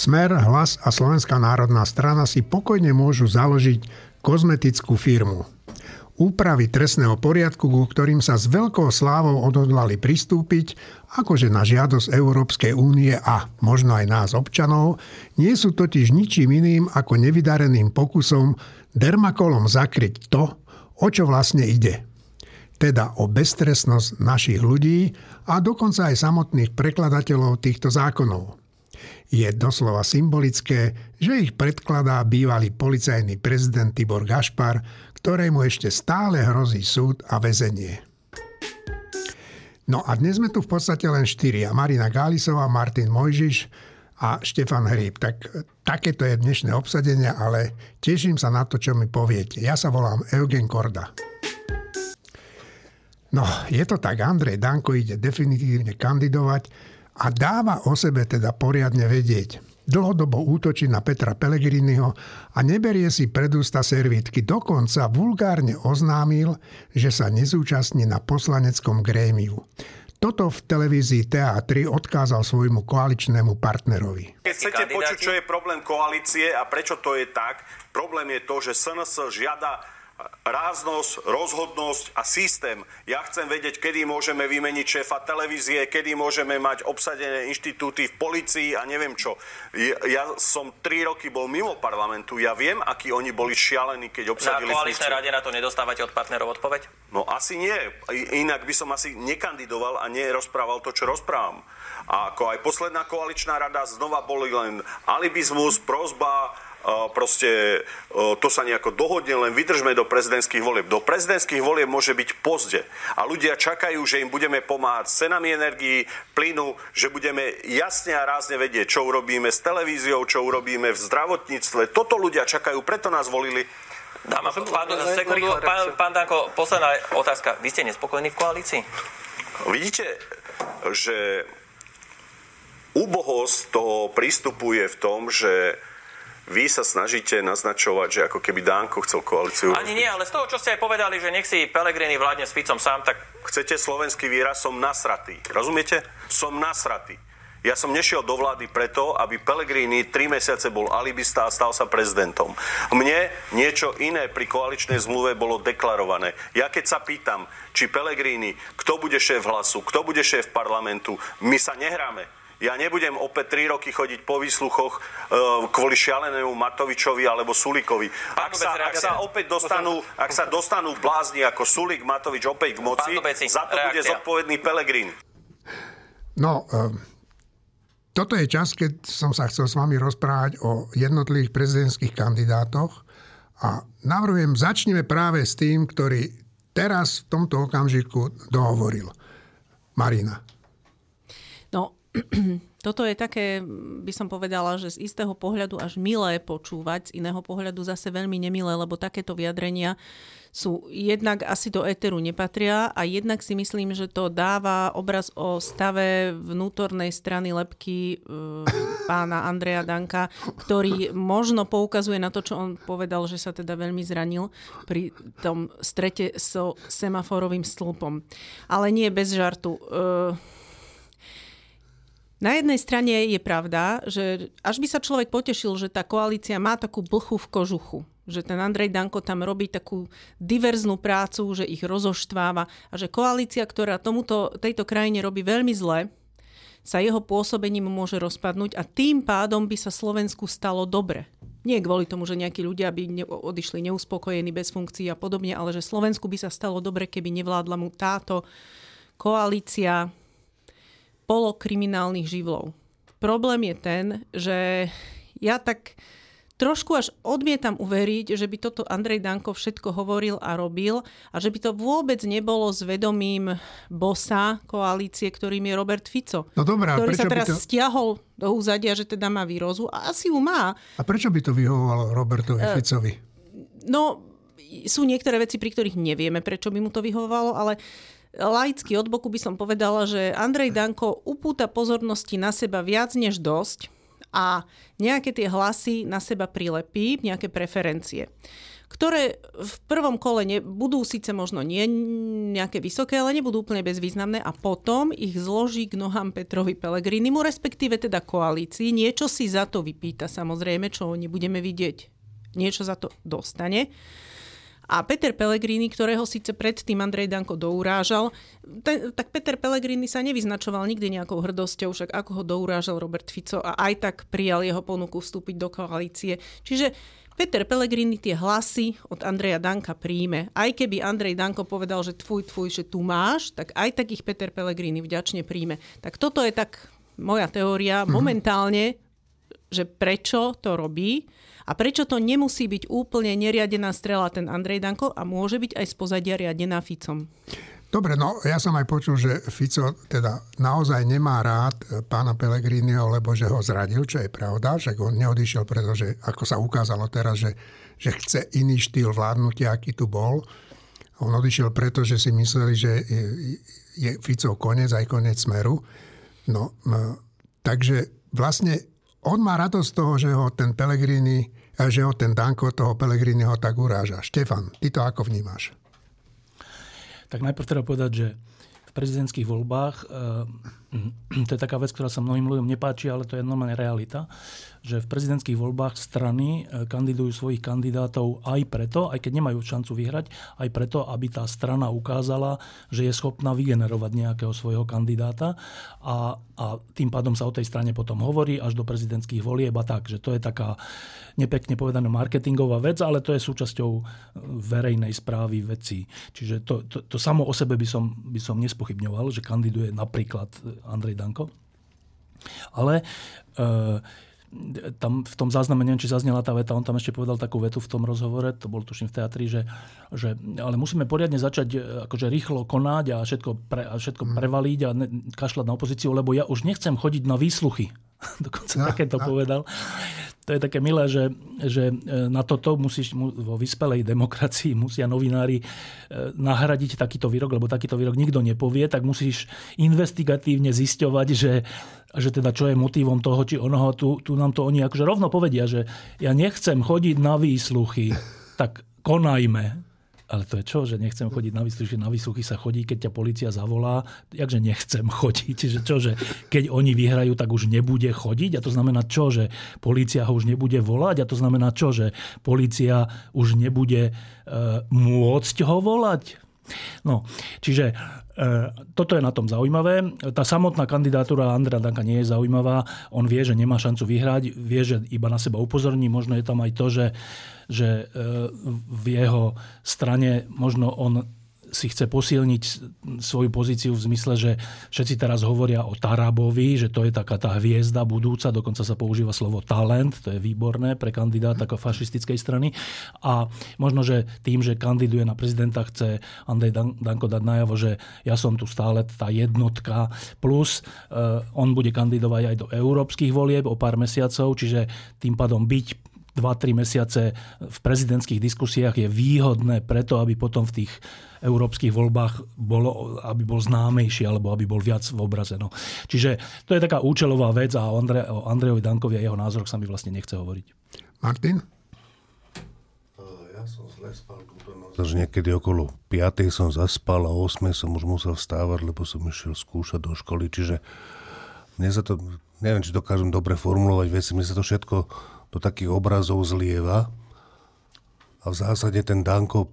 Smer, Hlas a Slovenská národná strana si pokojne môžu založiť kozmetickú firmu. Úpravy trestného poriadku, ku ktorým sa s veľkou slávou odhodlali pristúpiť, akože na žiadosť Európskej únie a možno aj nás občanov, nie sú totiž ničím iným ako nevydareným pokusom dermakolom zakryť to, o čo vlastne ide. Teda o beztrestnosť našich ľudí a dokonca aj samotných prekladateľov týchto zákonov. Je doslova symbolické, že ich predkladá bývalý policajný prezident Tibor Gašpar, ktorému ešte stále hrozí súd a väzenie. No a dnes sme tu v podstate len štyria. Marina Gálisová, Martin Mojžiš a Štefan Hríb. Tak, takéto je dnešné obsadenie, ale teším sa na to, čo mi poviete. Ja sa volám Eugen Korda. No, je to tak, Andrej Danko ide definitívne kandidovať a dáva o sebe teda poriadne vedieť dlhodobo útočí na Petra Pellegriniho a neberie si pred ústa servítky. Dokonca vulgárne oznámil, že sa nezúčastní na poslaneckom grémiu. Toto v televízii TA3 odkázal svojmu koaličnému partnerovi. Keď chcete počuť, čo je problém koalície a prečo to je tak, problém je to, že SNS žiada ráznosť, rozhodnosť a systém. Ja chcem vedieť, kedy môžeme vymeniť šéfa televízie, kedy môžeme mať obsadené inštitúty v policii a neviem čo. Ja som tri roky bol mimo parlamentu, ja viem, akí oni boli šialení, keď obsadili Na koaličnej rade na to nedostávate od partnerov odpoveď? No asi nie. Inak by som asi nekandidoval a nerozprával to, čo rozprávam. A ako aj posledná koaličná rada znova boli len alibizmus, prozba, proste to sa nejako dohodne, len vydržme do prezidentských volieb. Do prezidentských volieb môže byť pozde. A ľudia čakajú, že im budeme pomáhať s cenami energií, plynu, že budeme jasne a rázne vedieť, čo urobíme s televíziou, čo urobíme v zdravotníctve. Toto ľudia čakajú, preto nás volili. Dáma, pán, pán, pán, pán Danko, posledná otázka. Vy ste nespokojní v koalícii? Vidíte, že úbohosť toho prístupu je v tom, že vy sa snažíte naznačovať, že ako keby Dánko chcel koalíciu. Ani nie, ale z toho, čo ste aj povedali, že nech si Pelegrini vládne s Ficom sám, tak... Chcete slovenský výraz, som nasratý. Rozumiete? Som nasratý. Ja som nešiel do vlády preto, aby Pelegrini tri mesiace bol alibista a stal sa prezidentom. Mne niečo iné pri koaličnej zmluve bolo deklarované. Ja keď sa pýtam, či Pelegrini, kto bude šéf hlasu, kto bude šéf parlamentu, my sa nehráme. Ja nebudem opäť 3 roky chodiť po výsluchoch uh, kvôli šialenému Matovičovi alebo Sulikovi. Ak sa, ak sa opäť dostanú, ak sa dostanú blázni ako Sulik, Matovič opäť k moci, za to bude zodpovedný Pelegrín. No, uh, toto je čas, keď som sa chcel s vami rozprávať o jednotlivých prezidentských kandidátoch a navrhujem, začneme práve s tým, ktorý teraz v tomto okamžiku dohovoril. Marina. toto je také, by som povedala, že z istého pohľadu až milé počúvať, z iného pohľadu zase veľmi nemilé, lebo takéto vyjadrenia sú jednak asi do éteru nepatria a jednak si myslím, že to dáva obraz o stave vnútornej strany lepky e, pána Andreja Danka, ktorý možno poukazuje na to, čo on povedal, že sa teda veľmi zranil pri tom strete so semaforovým stĺpom. Ale nie bez žartu. E, na jednej strane je pravda, že až by sa človek potešil, že tá koalícia má takú blchu v kožuchu, že ten Andrej Danko tam robí takú diverznú prácu, že ich rozoštváva a že koalícia, ktorá tomuto, tejto krajine robí veľmi zle, sa jeho pôsobením môže rozpadnúť a tým pádom by sa Slovensku stalo dobre. Nie kvôli tomu, že nejakí ľudia by odišli neuspokojení bez funkcií a podobne, ale že Slovensku by sa stalo dobre, keby nevládla mu táto koalícia polokriminálnych živlov. Problém je ten, že ja tak trošku až odmietam uveriť, že by toto Andrej Danko všetko hovoril a robil a že by to vôbec nebolo s vedomím bosa koalície, ktorým je Robert Fico. No dobrá, ktorý sa teraz to... stiahol do úzadia, že teda má výrozu a asi ju má. A prečo by to vyhovovalo Robertovi uh, Ficovi? No, sú niektoré veci, pri ktorých nevieme, prečo by mu to vyhovovalo, ale laicky od boku by som povedala, že Andrej Danko upúta pozornosti na seba viac než dosť a nejaké tie hlasy na seba prilepí, nejaké preferencie. ktoré v prvom kole ne, budú síce možno nie nejaké vysoké, ale nebudú úplne bezvýznamné a potom ich zloží k nohám Petrovi Pelegrinimu, respektíve teda koalícii. Niečo si za to vypýta samozrejme, čo nebudeme vidieť. Niečo za to dostane. A Peter Pellegrini, ktorého síce predtým Andrej Danko dourážal, ten, tak Peter Pellegrini sa nevyznačoval nikdy nejakou hrdosťou, však ako ho dourážal Robert Fico a aj tak prijal jeho ponuku vstúpiť do koalície. Čiže Peter Pellegrini tie hlasy od Andreja Danka príjme. Aj keby Andrej Danko povedal, že tvoj, tvoj, že tu máš, tak aj tak ich Peter Pellegrini vďačne príjme. Tak toto je tak moja teória mm-hmm. momentálne, že prečo to robí. A prečo to nemusí byť úplne neriadená strela ten Andrej Danko a môže byť aj z pozadia riadená Ficom? Dobre, no ja som aj počul, že Fico teda naozaj nemá rád pána Pelegriniho, lebo že ho zradil, čo je pravda, však on neodišiel, pretože ako sa ukázalo teraz, že, že chce iný štýl vládnutia, aký tu bol. On odišiel preto, že si mysleli, že je, je Fico koniec, aj koniec smeru. No, takže vlastne on má radosť z toho, že ho ten Pelegrini že ho ten Danko toho Pelegriniho tak uráža. Štefan, ty to ako vnímaš? Tak najprv treba povedať, že v prezidentských voľbách, eh, to je taká vec, ktorá sa mnohým ľuďom nepáči, ale to je normálne realita, že v prezidentských voľbách strany eh, kandidujú svojich kandidátov aj preto, aj keď nemajú šancu vyhrať, aj preto, aby tá strana ukázala, že je schopná vygenerovať nejakého svojho kandidáta a, a tým pádom sa o tej strane potom hovorí až do prezidentských volieb a tak, že to je taká nepekne povedané marketingová vec, ale to je súčasťou e, verejnej správy vecí. Čiže to, to, to samo o sebe by som, by som nespochybňoval, že kandiduje napríklad e, Andrej Danko. Ale e, tam v tom zázname, neviem, či zaznela tá veta, on tam ešte povedal takú vetu v tom rozhovore, to bol tuším v teatri, že, že ale musíme poriadne začať e, akože rýchlo konať a všetko, pre, a všetko mm. prevaliť a ne, kašľať na opozíciu, lebo ja už nechcem chodiť na výsluchy. Dokonca no, takéto no. povedal to je také milé, že, že e, na toto musíš, vo vyspelej demokracii musia novinári e, nahradiť takýto výrok, lebo takýto výrok nikto nepovie, tak musíš investigatívne zisťovať, že, že teda čo je motivom toho, či onoho, tu, tu nám to oni akože rovno povedia, že ja nechcem chodiť na výsluchy, tak konajme ale to je čo, že nechcem chodiť na výsluchy, na výsluchy sa chodí, keď ťa policia zavolá, jakže nechcem chodiť, že čo, že keď oni vyhrajú, tak už nebude chodiť? A to znamená čo, že policia ho už nebude volať? A to znamená čo, že policia už nebude e, môcť ho volať. No, čiže toto je na tom zaujímavé. Tá samotná kandidatúra Andrea Danka nie je zaujímavá. On vie, že nemá šancu vyhrať, vie, že iba na seba upozorní. Možno je tam aj to, že, že e, v jeho strane možno on si chce posilniť svoju pozíciu v zmysle, že všetci teraz hovoria o Tarabovi, že to je taká tá hviezda budúca, dokonca sa používa slovo talent, to je výborné pre kandidáta ako fašistickej strany. A možno, že tým, že kandiduje na prezidenta, chce Andrej Danko dať najavo, že ja som tu stále tá jednotka, plus uh, on bude kandidovať aj do európskych volieb o pár mesiacov, čiže tým pádom byť 2-3 mesiace v prezidentských diskusiách je výhodné preto, aby potom v tých európskych voľbách bolo, aby bol známejší alebo aby bol viac v obraze. No. Čiže to je taká účelová vec a o, Andre, o Andrejovi Dankovi a jeho názoroch sa mi vlastne nechce hovoriť. Martin? Ja som zle spal túto noc. Až niekedy okolo 5. som zaspal a 8. som už musel vstávať, lebo som išiel skúšať do školy. Čiže mne sa to, neviem, či dokážem dobre formulovať veci, mne sa to všetko do takých obrazov zlieva. A v zásade ten Danko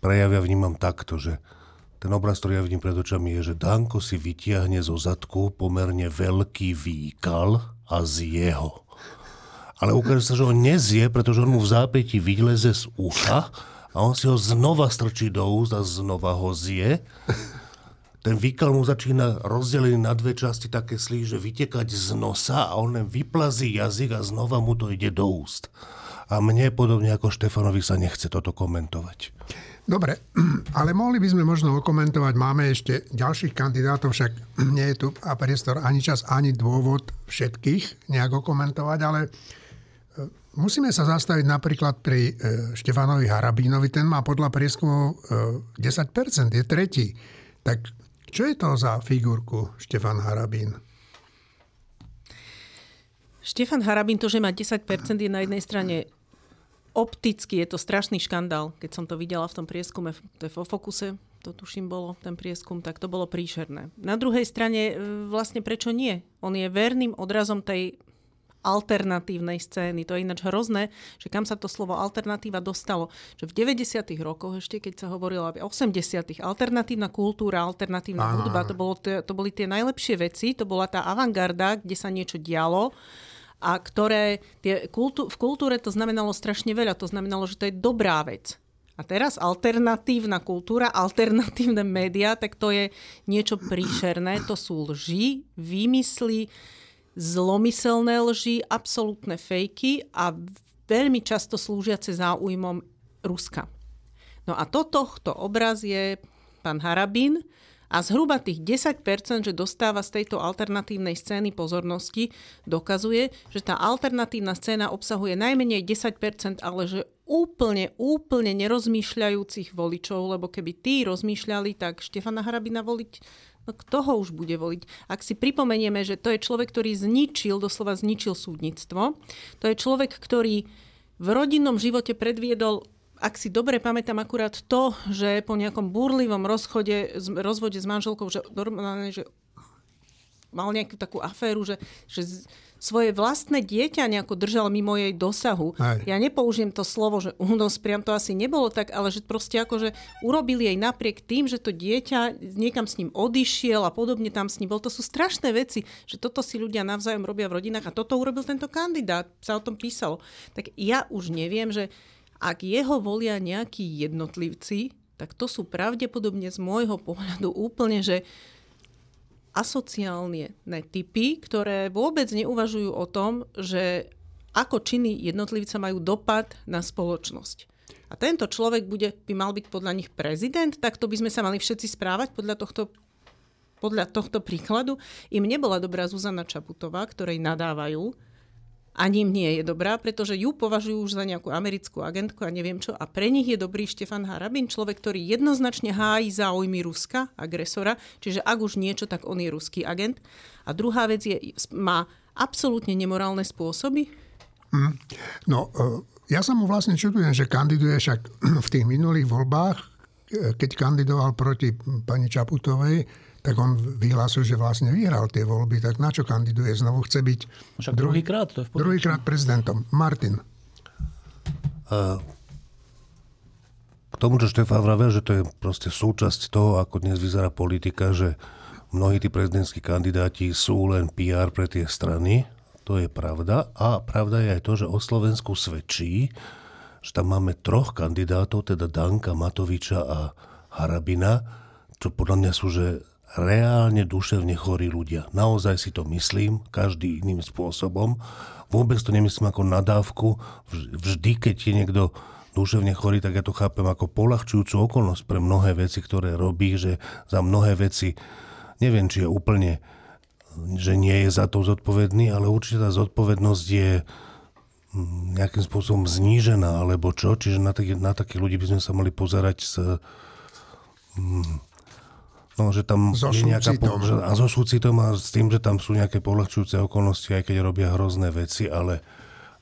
prejavia vnímam takto, že ten obraz, ktorý ja vidím pred očami, je, že Danko si vytiahne zo zadku pomerne veľký výkal a zje ho. Ale ukáže sa, že ho nezie, pretože on mu v zápäti vyleze z ucha a on si ho znova strčí do úst a znova ho zje. Ten výkal mu začína rozdelený na dve časti také slí, že vytekať z nosa a on len vyplazí jazyk a znova mu to ide do úst. A mne, podobne ako Štefanovi, sa nechce toto komentovať. Dobre, ale mohli by sme možno okomentovať, máme ešte ďalších kandidátov, však nie je tu a priestor ani čas, ani dôvod všetkých nejak okomentovať, ale e, musíme sa zastaviť napríklad pri e, Štefanovi Harabínovi, ten má podľa prieskumov 10%, e, je tretí. Tak čo je to za figurku Štefan Harabín? Štefan Harabín, to, že má 10%, je na jednej strane opticky je to strašný škandál. Keď som to videla v tom prieskume, to je vo Fokuse, to tuším bolo, ten prieskum, tak to bolo príšerné. Na druhej strane, e, vlastne prečo nie? On je verným odrazom tej alternatívnej scény. To je ináč hrozné, že kam sa to slovo alternatíva dostalo. Že v 90. rokoch ešte, keď sa hovorilo, 80. alternatívna kultúra, alternatívna Aha. hudba, to, bolo, to boli tie najlepšie veci, to bola tá avantgarda, kde sa niečo dialo a ktoré tie kultú, v kultúre to znamenalo strašne veľa. To znamenalo, že to je dobrá vec. A teraz alternatívna kultúra, alternatívne médiá, tak to je niečo príšerné. To sú lži, výmysly, zlomyselné lži, absolútne fejky a veľmi často slúžiace záujmom Ruska. No a to tohto obraz je pán Harabín, a zhruba tých 10%, že dostáva z tejto alternatívnej scény pozornosti, dokazuje, že tá alternatívna scéna obsahuje najmenej 10%, ale že úplne, úplne nerozmýšľajúcich voličov, lebo keby tí rozmýšľali, tak Štefana Harabina voliť No kto ho už bude voliť? Ak si pripomenieme, že to je človek, ktorý zničil, doslova zničil súdnictvo, to je človek, ktorý v rodinnom živote predviedol ak si dobre pamätám akurát to, že po nejakom búrlivom rozchode, rozvode s manželkou, že normálne, že mal nejakú takú aféru, že, že svoje vlastné dieťa nejako držal mimo jej dosahu. Aj. Ja nepoužijem to slovo, že únos priam to asi nebolo tak, ale že proste ako, že urobili jej napriek tým, že to dieťa niekam s ním odišiel a podobne tam s ním bol. To sú strašné veci, že toto si ľudia navzájom robia v rodinách a toto urobil tento kandidát. Sa o tom písalo. Tak ja už neviem, že ak jeho volia nejakí jednotlivci, tak to sú pravdepodobne z môjho pohľadu úplne, že asociálne typy, ktoré vôbec neuvažujú o tom, že ako činy jednotlivca majú dopad na spoločnosť. A tento človek bude, by mal byť podľa nich prezident, tak to by sme sa mali všetci správať podľa tohto, podľa tohto príkladu. Im nebola dobrá Zuzana Čaputová, ktorej nadávajú, ani nie je dobrá, pretože ju považujú už za nejakú americkú agentku a neviem čo. A pre nich je dobrý Štefan Harabin, človek, ktorý jednoznačne hájí záujmy Ruska, agresora, čiže ak už niečo, tak on je ruský agent. A druhá vec je, má absolútne nemorálne spôsoby. Mm. No, e, ja sa mu vlastne čudujem, že kandiduje však v tých minulých voľbách, e, keď kandidoval proti pani Čaputovej, tak on vyhlásil, že vlastne vyhral tie voľby, tak na čo kandiduje? Znovu chce byť Však druhý, krát, to je v druhýkrát prezidentom. Martin. A k tomu, čo Štefán vravel, že to je proste súčasť toho, ako dnes vyzerá politika, že mnohí tí prezidentskí kandidáti sú len PR pre tie strany, to je pravda. A pravda je aj to, že o Slovensku svedčí, že tam máme troch kandidátov, teda Danka, Matoviča a Harabina, čo podľa mňa sú že reálne duševne chorí ľudia. Naozaj si to myslím, každý iným spôsobom. Vôbec to nemyslím ako nadávku. Vždy, keď je niekto duševne chorý, tak ja to chápem ako polahčujúcu okolnosť pre mnohé veci, ktoré robí, že za mnohé veci, neviem, či je úplne, že nie je za to zodpovedný, ale určite tá zodpovednosť je mm, nejakým spôsobom znížená, alebo čo. Čiže na, takých, na takých ľudí by sme sa mali pozerať s, mm, No, že tam so je nejaká... Po, že, a so súcitom a s tým, že tam sú nejaké polahčujúce okolnosti, aj keď robia hrozné veci, ale,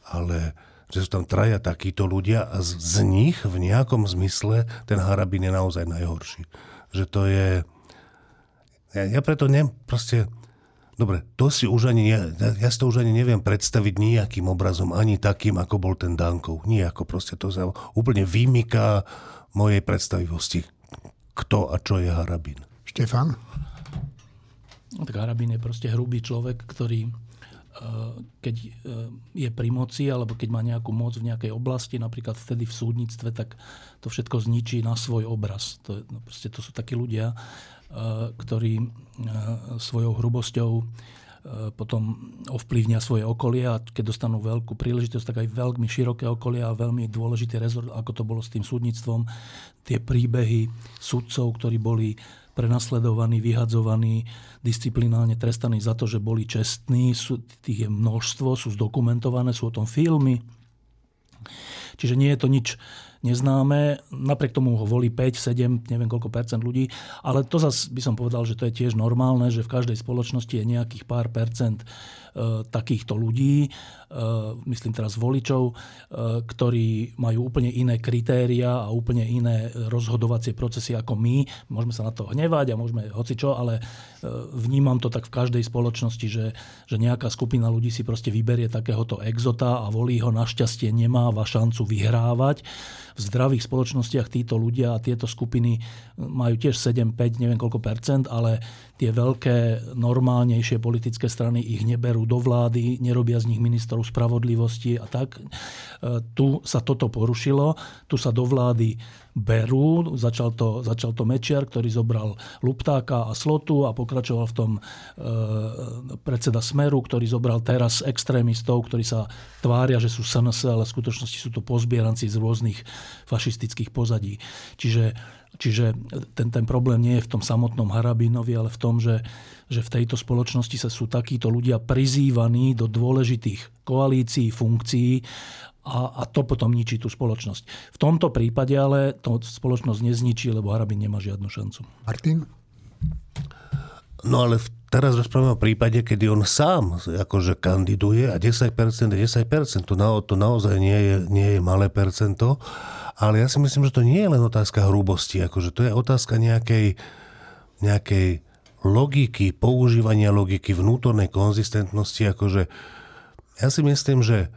ale že sú tam traja takíto ľudia a z, z nich v nejakom zmysle ten Harabin je naozaj najhorší. Že to je... Ja, ja preto ne, proste... Dobre, to si už ani, ja, ja si to už ani neviem predstaviť nejakým obrazom, ani takým, ako bol ten Dankov. Nijako proste to sa úplne vymyká mojej predstavivosti, kto a čo je Harabin. Štefan? No, tak Harabín je proste hrubý človek, ktorý e, keď e, je pri moci alebo keď má nejakú moc v nejakej oblasti, napríklad vtedy v súdnictve, tak to všetko zničí na svoj obraz. To, je, no proste to sú takí ľudia, e, ktorí svojou hrubosťou potom ovplyvnia svoje okolie a keď dostanú veľkú príležitosť, tak aj veľmi široké okolie a veľmi dôležitý rezort, ako to bolo s tým súdnictvom. Tie príbehy sudcov, ktorí boli prenasledovaní, vyhadzovaní, disciplinálne trestaní za to, že boli čestní. Sú, tých je množstvo, sú zdokumentované, sú o tom filmy. Čiže nie je to nič neznáme, napriek tomu ho volí 5, 7, neviem koľko percent ľudí, ale to zase by som povedal, že to je tiež normálne, že v každej spoločnosti je nejakých pár percent takýchto ľudí, e, myslím teraz voličov, e, ktorí majú úplne iné kritéria a úplne iné rozhodovacie procesy ako my. Môžeme sa na to hnevať a môžeme hocičo, ale vnímam to tak v každej spoločnosti, že, že nejaká skupina ľudí si proste vyberie takéhoto exota a volí ho našťastie nemáva šancu vyhrávať. V zdravých spoločnostiach títo ľudia a tieto skupiny majú tiež 7, 5, neviem koľko percent, ale tie veľké, normálnejšie politické strany ich neberú do vlády, nerobia z nich ministrov spravodlivosti a tak. E, tu sa toto porušilo, tu sa do vlády berú. Začal to, začal to Mečiar, ktorý zobral Luptáka a Slotu a pokračoval v tom e, predseda Smeru, ktorý zobral teraz extrémistov, ktorí sa tvária, že sú SNS, ale v skutočnosti sú to pozbieranci z rôznych fašistických pozadí. Čiže Čiže ten, ten problém nie je v tom samotnom Harabinovi, ale v tom, že, že v tejto spoločnosti sa sú takíto ľudia prizývaní do dôležitých koalícií, funkcií a, a to potom ničí tú spoločnosť. V tomto prípade ale to spoločnosť nezničí, lebo Harabin nemá žiadnu šancu. Martin? No ale teraz rozprávame o prípade, kedy on sám akože kandiduje a 10% je 10%. To, na, to naozaj nie je, nie je malé percento. Ale ja si myslím, že to nie je len otázka hrubosti, akože to je otázka nejakej, nejakej logiky, používania logiky, vnútornej konzistentnosti, akože ja si myslím, že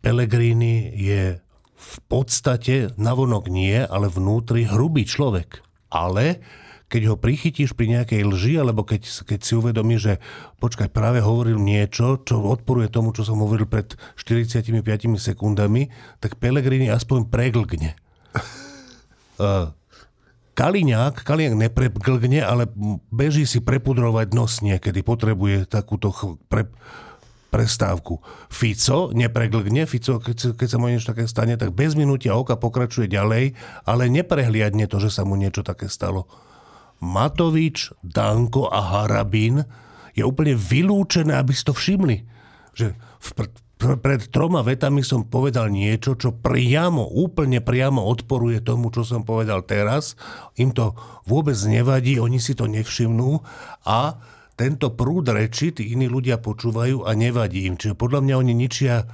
Pellegrini je v podstate navonok nie, ale vnútri hrubý človek. Ale keď ho prichytíš pri nejakej lži, alebo keď, keď si uvedomí, že počkaj, práve hovoril niečo, čo odporuje tomu, čo som hovoril pred 45 sekundami, tak Pelegrini aspoň preglgne. Uh, Kaliňák, Kaliňák nepreglgne, ale beží si prepudrovať nos niekedy, potrebuje takúto ch- pre, prestávku. Fico nepreglgne, Fico, keď, keď sa mu niečo také stane, tak bez minutia oka pokračuje ďalej, ale neprehliadne to, že sa mu niečo také stalo. Matovič, Danko a Harabín je úplne vylúčené, aby si to všimli. Že v, pr- pred troma vetami som povedal niečo, čo priamo, úplne priamo odporuje tomu, čo som povedal teraz. Im to vôbec nevadí, oni si to nevšimnú a tento prúd reči tí iní ľudia počúvajú a nevadí im. Čiže podľa mňa oni ničia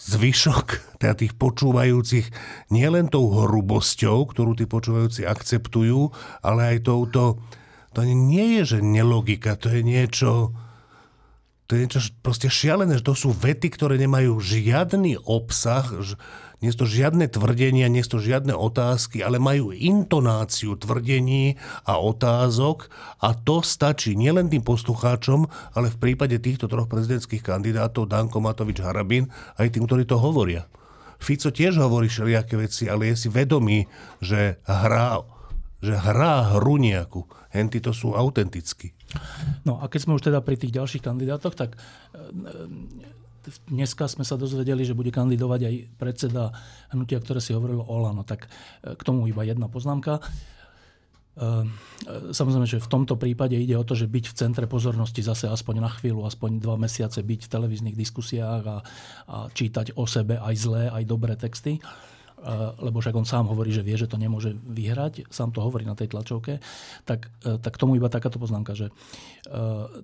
zvyšok teda tých počúvajúcich nielen tou hrubosťou, ktorú tí počúvajúci akceptujú, ale aj touto, to nie je, že nelogika, to je niečo, to je niečo proste šialené, že to sú vety, ktoré nemajú žiadny obsah, nie sú to žiadne tvrdenia, nie sú to žiadne otázky, ale majú intonáciu tvrdení a otázok a to stačí nielen tým poslucháčom, ale v prípade týchto troch prezidentských kandidátov, Danko Matovič, Harabin, aj tým, ktorí to hovoria. Fico tiež hovorí všelijaké veci, ale je si vedomý, že hrá, že hrá hru nejakú. Henty to sú autenticky. No a keď sme už teda pri tých ďalších kandidátoch, tak dneska sme sa dozvedeli, že bude kandidovať aj predseda hnutia, ktoré si hovorilo Olano. Tak e, k tomu iba jedna poznámka. E, e, samozrejme, že v tomto prípade ide o to, že byť v centre pozornosti zase aspoň na chvíľu, aspoň dva mesiace byť v televíznych diskusiách a, a čítať o sebe aj zlé, aj dobré texty lebo však on sám hovorí, že vie, že to nemôže vyhrať, sám to hovorí na tej tlačovke, tak, tak tomu iba takáto poznámka, že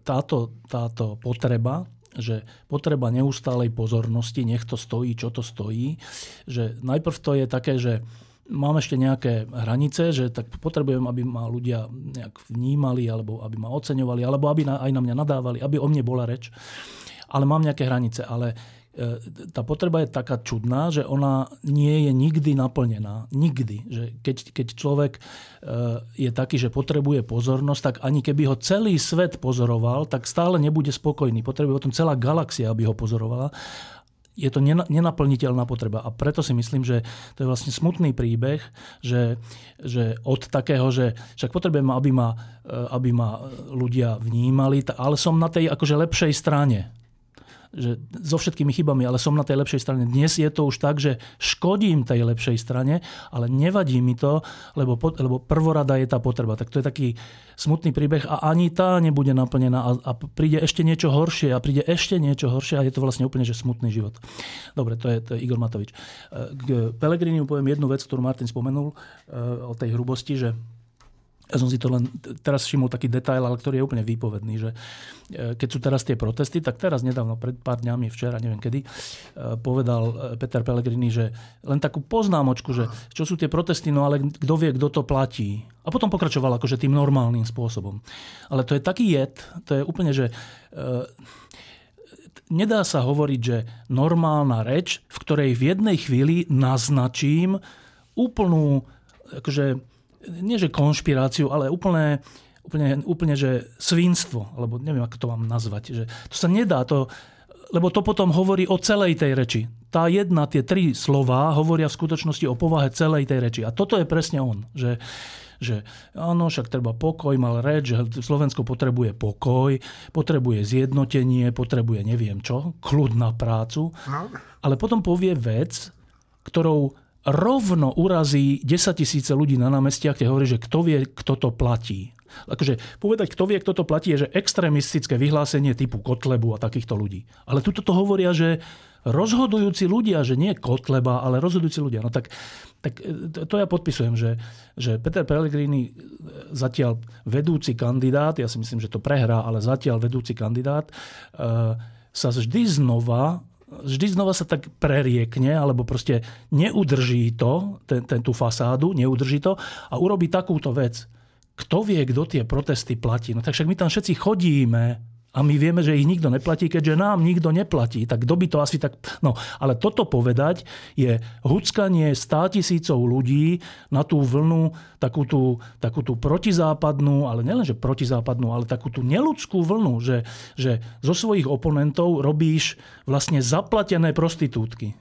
táto, táto potreba že potreba neustálej pozornosti, nech to stojí, čo to stojí, že najprv to je také, že mám ešte nejaké hranice, že tak potrebujem, aby ma ľudia nejak vnímali, alebo aby ma oceňovali, alebo aby aj na mňa nadávali, aby o mne bola reč. Ale mám nejaké hranice. Ale tá potreba je taká čudná, že ona nie je nikdy naplnená. Nikdy. Že keď, keď človek e, je taký, že potrebuje pozornosť, tak ani keby ho celý svet pozoroval, tak stále nebude spokojný. Potrebuje o tom celá galaxia, aby ho pozorovala. Je to nenaplniteľná potreba. A preto si myslím, že to je vlastne smutný príbeh, že, že od takého, že však potrebujem, aby ma, e, aby ma ľudia vnímali, ale som na tej akože lepšej strane že so všetkými chybami, ale som na tej lepšej strane. Dnes je to už tak, že škodím tej lepšej strane, ale nevadí mi to, lebo, lebo prvorada je tá potreba. Tak to je taký smutný príbeh a ani tá nebude naplnená a, a príde ešte niečo horšie a príde ešte niečo horšie a je to vlastne úplne že smutný život. Dobre, to je, to je Igor Matovič. K Pelegriniu poviem jednu vec, ktorú Martin spomenul o tej hrubosti, že ja som si to len teraz všimol taký detail, ale ktorý je úplne výpovedný, že e, keď sú teraz tie protesty, tak teraz nedávno, pred pár dňami, včera, neviem kedy, e, povedal e, Peter Pellegrini, že len takú poznámočku, že čo sú tie protesty, no ale kto vie, kto to platí. A potom pokračoval akože tým normálnym spôsobom. Ale to je taký jed, to je úplne, že nedá sa hovoriť, že normálna reč, v ktorej v jednej chvíli naznačím úplnú akože, nie že konšpiráciu, ale úplne, úplne, úplne že svinstvo, alebo neviem, ako to mám nazvať. Že to sa nedá, to, lebo to potom hovorí o celej tej reči. Tá jedna, tie tri slova hovoria v skutočnosti o povahe celej tej reči. A toto je presne on. Že, že áno, však treba pokoj, mal reč, že Slovensko potrebuje pokoj, potrebuje zjednotenie, potrebuje neviem čo, kľud na prácu. No. Ale potom povie vec, ktorou rovno urazí 10 tisíce ľudí na námestiach, kde hovorí, že kto vie, kto to platí. Akože povedať, kto vie, kto to platí, je že extrémistické vyhlásenie typu Kotlebu a takýchto ľudí. Ale tuto to hovoria, že rozhodujúci ľudia, že nie Kotleba, ale rozhodujúci ľudia. No tak, tak to ja podpisujem, že, že Peter Pellegrini zatiaľ vedúci kandidát, ja si myslím, že to prehrá, ale zatiaľ vedúci kandidát, uh, sa vždy znova vždy znova sa tak preriekne, alebo proste neudrží to, ten, ten, tú fasádu, neudrží to a urobí takúto vec. Kto vie, kto tie protesty platí? No tak však my tam všetci chodíme a my vieme, že ich nikto neplatí, keďže nám nikto neplatí. Tak kto by to asi tak... No, ale toto povedať je huckanie 100 tisícov ľudí na tú vlnu, takú tú, takú tú protizápadnú, ale nielenže protizápadnú, ale takú tú neludskú vlnu, že, že zo svojich oponentov robíš vlastne zaplatené prostitútky.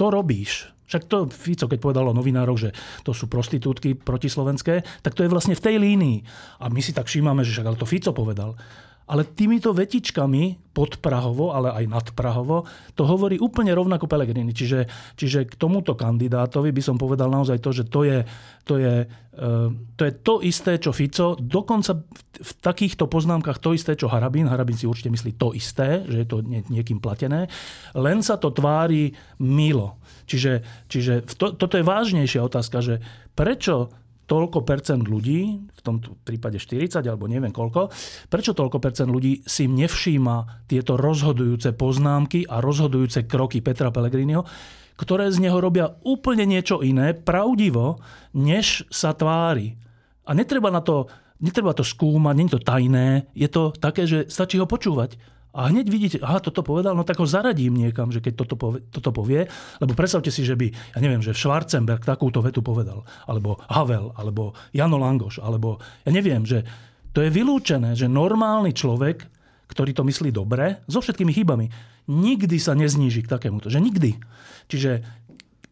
To robíš. Však to Fico, keď povedal o novinároch, že to sú prostitútky protislovenské, tak to je vlastne v tej línii. A my si tak všímame, že však ale to Fico povedal. Ale týmito vetičkami podprahovo, ale aj nadprahovo, to hovorí úplne rovnako Pelegrini. Čiže, čiže k tomuto kandidátovi by som povedal naozaj to, že to je to, je, e, to, je to isté, čo Fico, dokonca v takýchto poznámkach to isté, čo Harabín. Harabín si určite myslí to isté, že je to niekým platené, len sa to tvári milo. Čiže, čiže to, toto je vážnejšia otázka, že prečo toľko percent ľudí, v tomto prípade 40 alebo neviem koľko, prečo toľko percent ľudí si nevšíma tieto rozhodujúce poznámky a rozhodujúce kroky Petra Pellegriniho, ktoré z neho robia úplne niečo iné, pravdivo, než sa tvári. A netreba na to, netreba to skúmať, nie je to tajné, je to také, že stačí ho počúvať. A hneď vidíte, aha, toto povedal, no tak ho zaradím niekam, že keď toto povie, toto povie. Lebo predstavte si, že by, ja neviem, že Schwarzenberg takúto vetu povedal. Alebo Havel, alebo Jano Langoš, alebo ja neviem, že to je vylúčené, že normálny človek, ktorý to myslí dobre, so všetkými chybami, nikdy sa nezníži k takémuto. Že nikdy. Čiže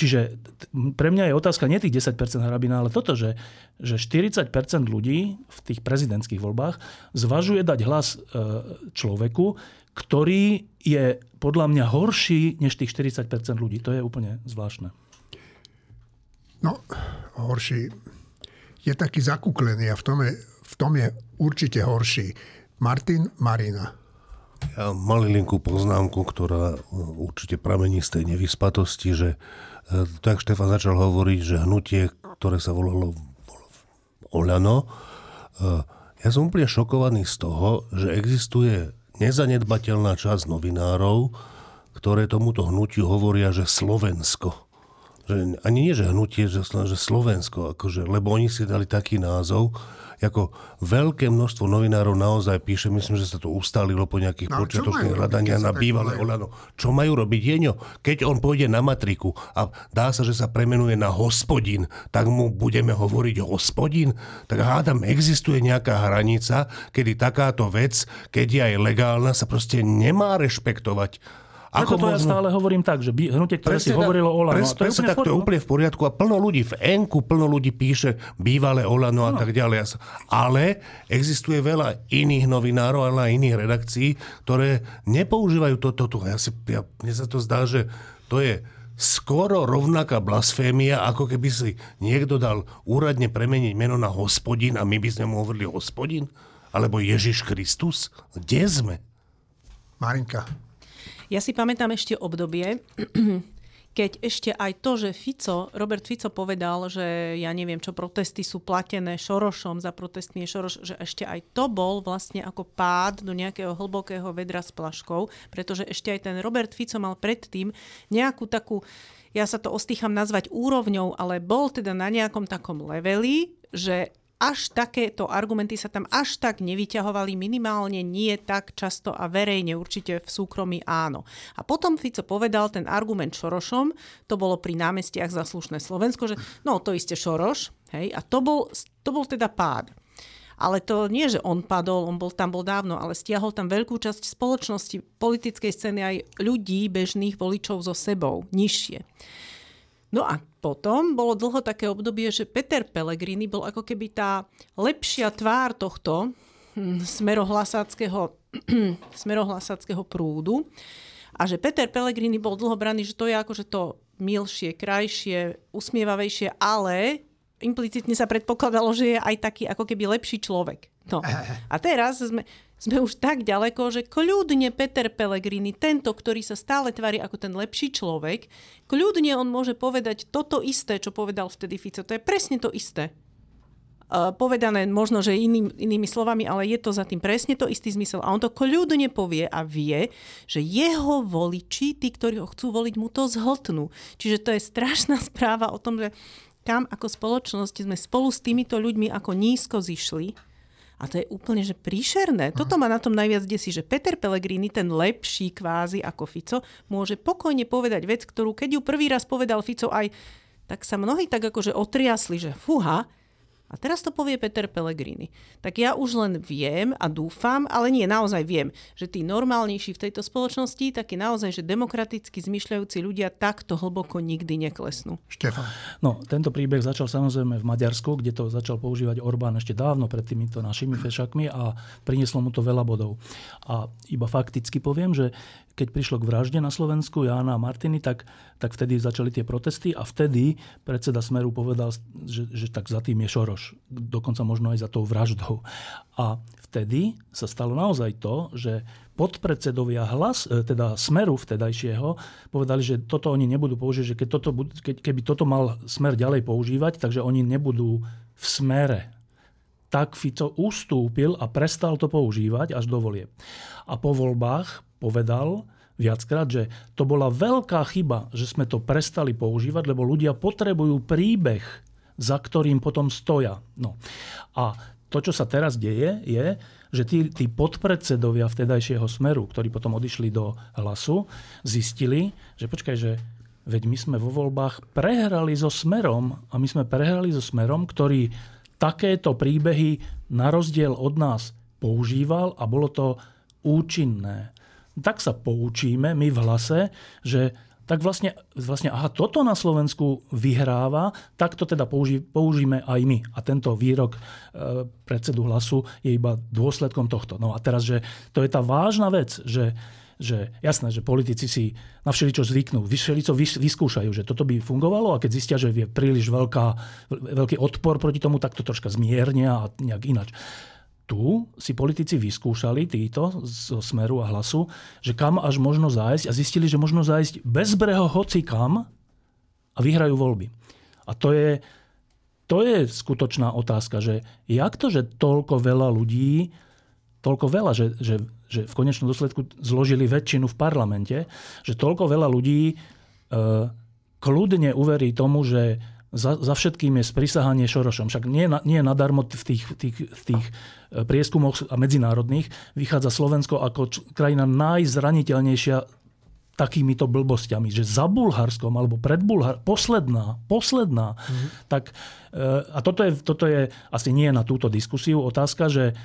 Čiže pre mňa je otázka nie tých 10% hrabina, ale toto, že, že 40% ľudí v tých prezidentských voľbách zvažuje dať hlas e, človeku, ktorý je podľa mňa horší než tých 40% ľudí. To je úplne zvláštne. No, horší. Je taký zakuklený a v tom je, v tom je určite horší. Martin Marina. Ja malilinkú poznámku, ktorá určite pramení z tej nevyspatosti, že tak Štefan začal hovoriť, že hnutie, ktoré sa volalo Oľano, e, ja som úplne šokovaný z toho, že existuje nezanedbateľná časť novinárov, ktoré tomuto hnutiu hovoria, že Slovensko. Že ani nie, že hnutie, že Slovensko, akože, lebo oni si dali taký názov, ako veľké množstvo novinárov naozaj píše, myslím, že sa to ustalilo po nejakých no, počiatočných hľadania na bývalé Olano. Čo majú robiť Jeňo? Keď on pôjde na matriku a dá sa, že sa premenuje na hospodin, tak mu budeme hovoriť hospodin? Tak hádam, existuje nejaká hranica, kedy takáto vec, keď je aj legálna, sa proste nemá rešpektovať. Ako to možno... ja stále hovorím tak, že hnutie, ktoré si hovorilo Olano. Pres, to je tak, to je úplne v poriadku a plno ľudí v Enku, plno ľudí píše bývalé Olano a no. tak ďalej. Ale existuje veľa iných novinárov, ale aj iných redakcií, ktoré nepoužívajú toto. To, ja si, ja, mne sa to zdá, že to je skoro rovnaká blasfémia, ako keby si niekto dal úradne premeniť meno na hospodin a my by sme mu hovorili hospodin? Alebo Ježiš Kristus? Kde sme? Marinka. Ja si pamätám ešte obdobie, keď ešte aj to, že Fico, Robert Fico povedal, že ja neviem, čo protesty sú platené Šorošom, za protestmi je Šoroš, že ešte aj to bol vlastne ako pád do nejakého hlbokého vedra s plaškou, pretože ešte aj ten Robert Fico mal predtým nejakú takú, ja sa to ostýcham nazvať úrovňou, ale bol teda na nejakom takom leveli, že až takéto argumenty sa tam až tak nevyťahovali, minimálne nie tak často a verejne, určite v súkromí áno. A potom Fico povedal ten argument Šorošom, to bolo pri námestiach za slušné Slovensko, že no to isté Šoroš, hej, a to bol, to bol teda pád. Ale to nie, že on padol, on bol tam bol dávno, ale stiahol tam veľkú časť spoločnosti, politickej scény aj ľudí, bežných voličov so sebou, nižšie. No a potom bolo dlho také obdobie, že Peter Pellegrini bol ako keby tá lepšia tvár tohto hm, smerohlasáckého, smerohlasáckého prúdu. A že Peter Pellegrini bol dlho braný, že to je akože to milšie, krajšie, usmievavejšie, ale implicitne sa predpokladalo, že je aj taký ako keby lepší človek. No. A teraz sme, sme už tak ďaleko, že kľudne Peter Pellegrini, tento, ktorý sa stále tvári ako ten lepší človek, kľudne on môže povedať toto isté, čo povedal vtedy Fico. To je presne to isté. Uh, povedané možno, že iným, inými slovami, ale je to za tým presne to istý zmysel. A on to kľudne povie a vie, že jeho voliči, tí, ktorí ho chcú voliť, mu to zhltnú. Čiže to je strašná správa o tom, že kam ako spoločnosť sme spolu s týmito ľuďmi ako nízko zišli a to je úplne, že príšerné. Toto ma na tom najviac desí, že Peter Pellegrini, ten lepší kvázi ako Fico, môže pokojne povedať vec, ktorú keď ju prvý raz povedal Fico aj, tak sa mnohí tak akože otriasli, že fuha, a teraz to povie Peter Pellegrini. Tak ja už len viem a dúfam, ale nie, naozaj viem, že tí normálnejší v tejto spoločnosti, takí naozaj, že demokraticky zmyšľajúci ľudia takto hlboko nikdy neklesnú. Štefan. No, tento príbeh začal samozrejme v Maďarsku, kde to začal používať Orbán ešte dávno pred týmito našimi fešakmi a prinieslo mu to veľa bodov. A iba fakticky poviem, že keď prišlo k vražde na Slovensku Jána a Martiny, tak, tak vtedy začali tie protesty a vtedy predseda Smeru povedal, že, že tak za tým je Šoroš. Dokonca možno aj za tou vraždou. A vtedy sa stalo naozaj to, že podpredsedovia hlas, e, teda Smeru vtedajšieho, povedali, že toto oni nebudú použiť, že keď toto, keby toto mal Smer ďalej používať, takže oni nebudú v Smere tak Fico ustúpil a prestal to používať až do volie. A po voľbách povedal viackrát, že to bola veľká chyba, že sme to prestali používať, lebo ľudia potrebujú príbeh, za ktorým potom stoja. No. A to, čo sa teraz deje, je, že tí, tí podpredsedovia vtedajšieho smeru, ktorí potom odišli do hlasu, zistili, že počkaj, že veď my sme vo voľbách prehrali so smerom a my sme prehrali so smerom, ktorý takéto príbehy na rozdiel od nás používal a bolo to účinné tak sa poučíme my v hlase, že tak vlastne, vlastne aha, toto na Slovensku vyhráva, tak to teda použi, použijeme aj my. A tento výrok e, predsedu hlasu je iba dôsledkom tohto. No a teraz, že to je tá vážna vec, že že jasné, že politici si na všeličo zvyknú, všeličo vyskúšajú, že toto by fungovalo a keď zistia, že je príliš veľká, veľký odpor proti tomu, tak to troška zmiernia a nejak inač tu si politici vyskúšali, títo zo Smeru a Hlasu, že kam až možno zájsť a zistili, že možno zájsť bezbreho hoci kam a vyhrajú voľby. A to je, to je skutočná otázka, že jak to, že toľko veľa ľudí, toľko veľa, že, že, že v konečnom dôsledku zložili väčšinu v parlamente, že toľko veľa ľudí e, kľudne uverí tomu, že za, za všetkým je sprisahanie Šorošom. Však nie, nie nadarmo v tých, tých, v tých e, prieskumoch a medzinárodných vychádza Slovensko ako č, krajina najzraniteľnejšia takýmito blbostiami, že za Bulharskom alebo pred Bulhar, posledná, posledná, mm-hmm. tak e, a toto je, toto je asi nie na túto diskusiu otázka, že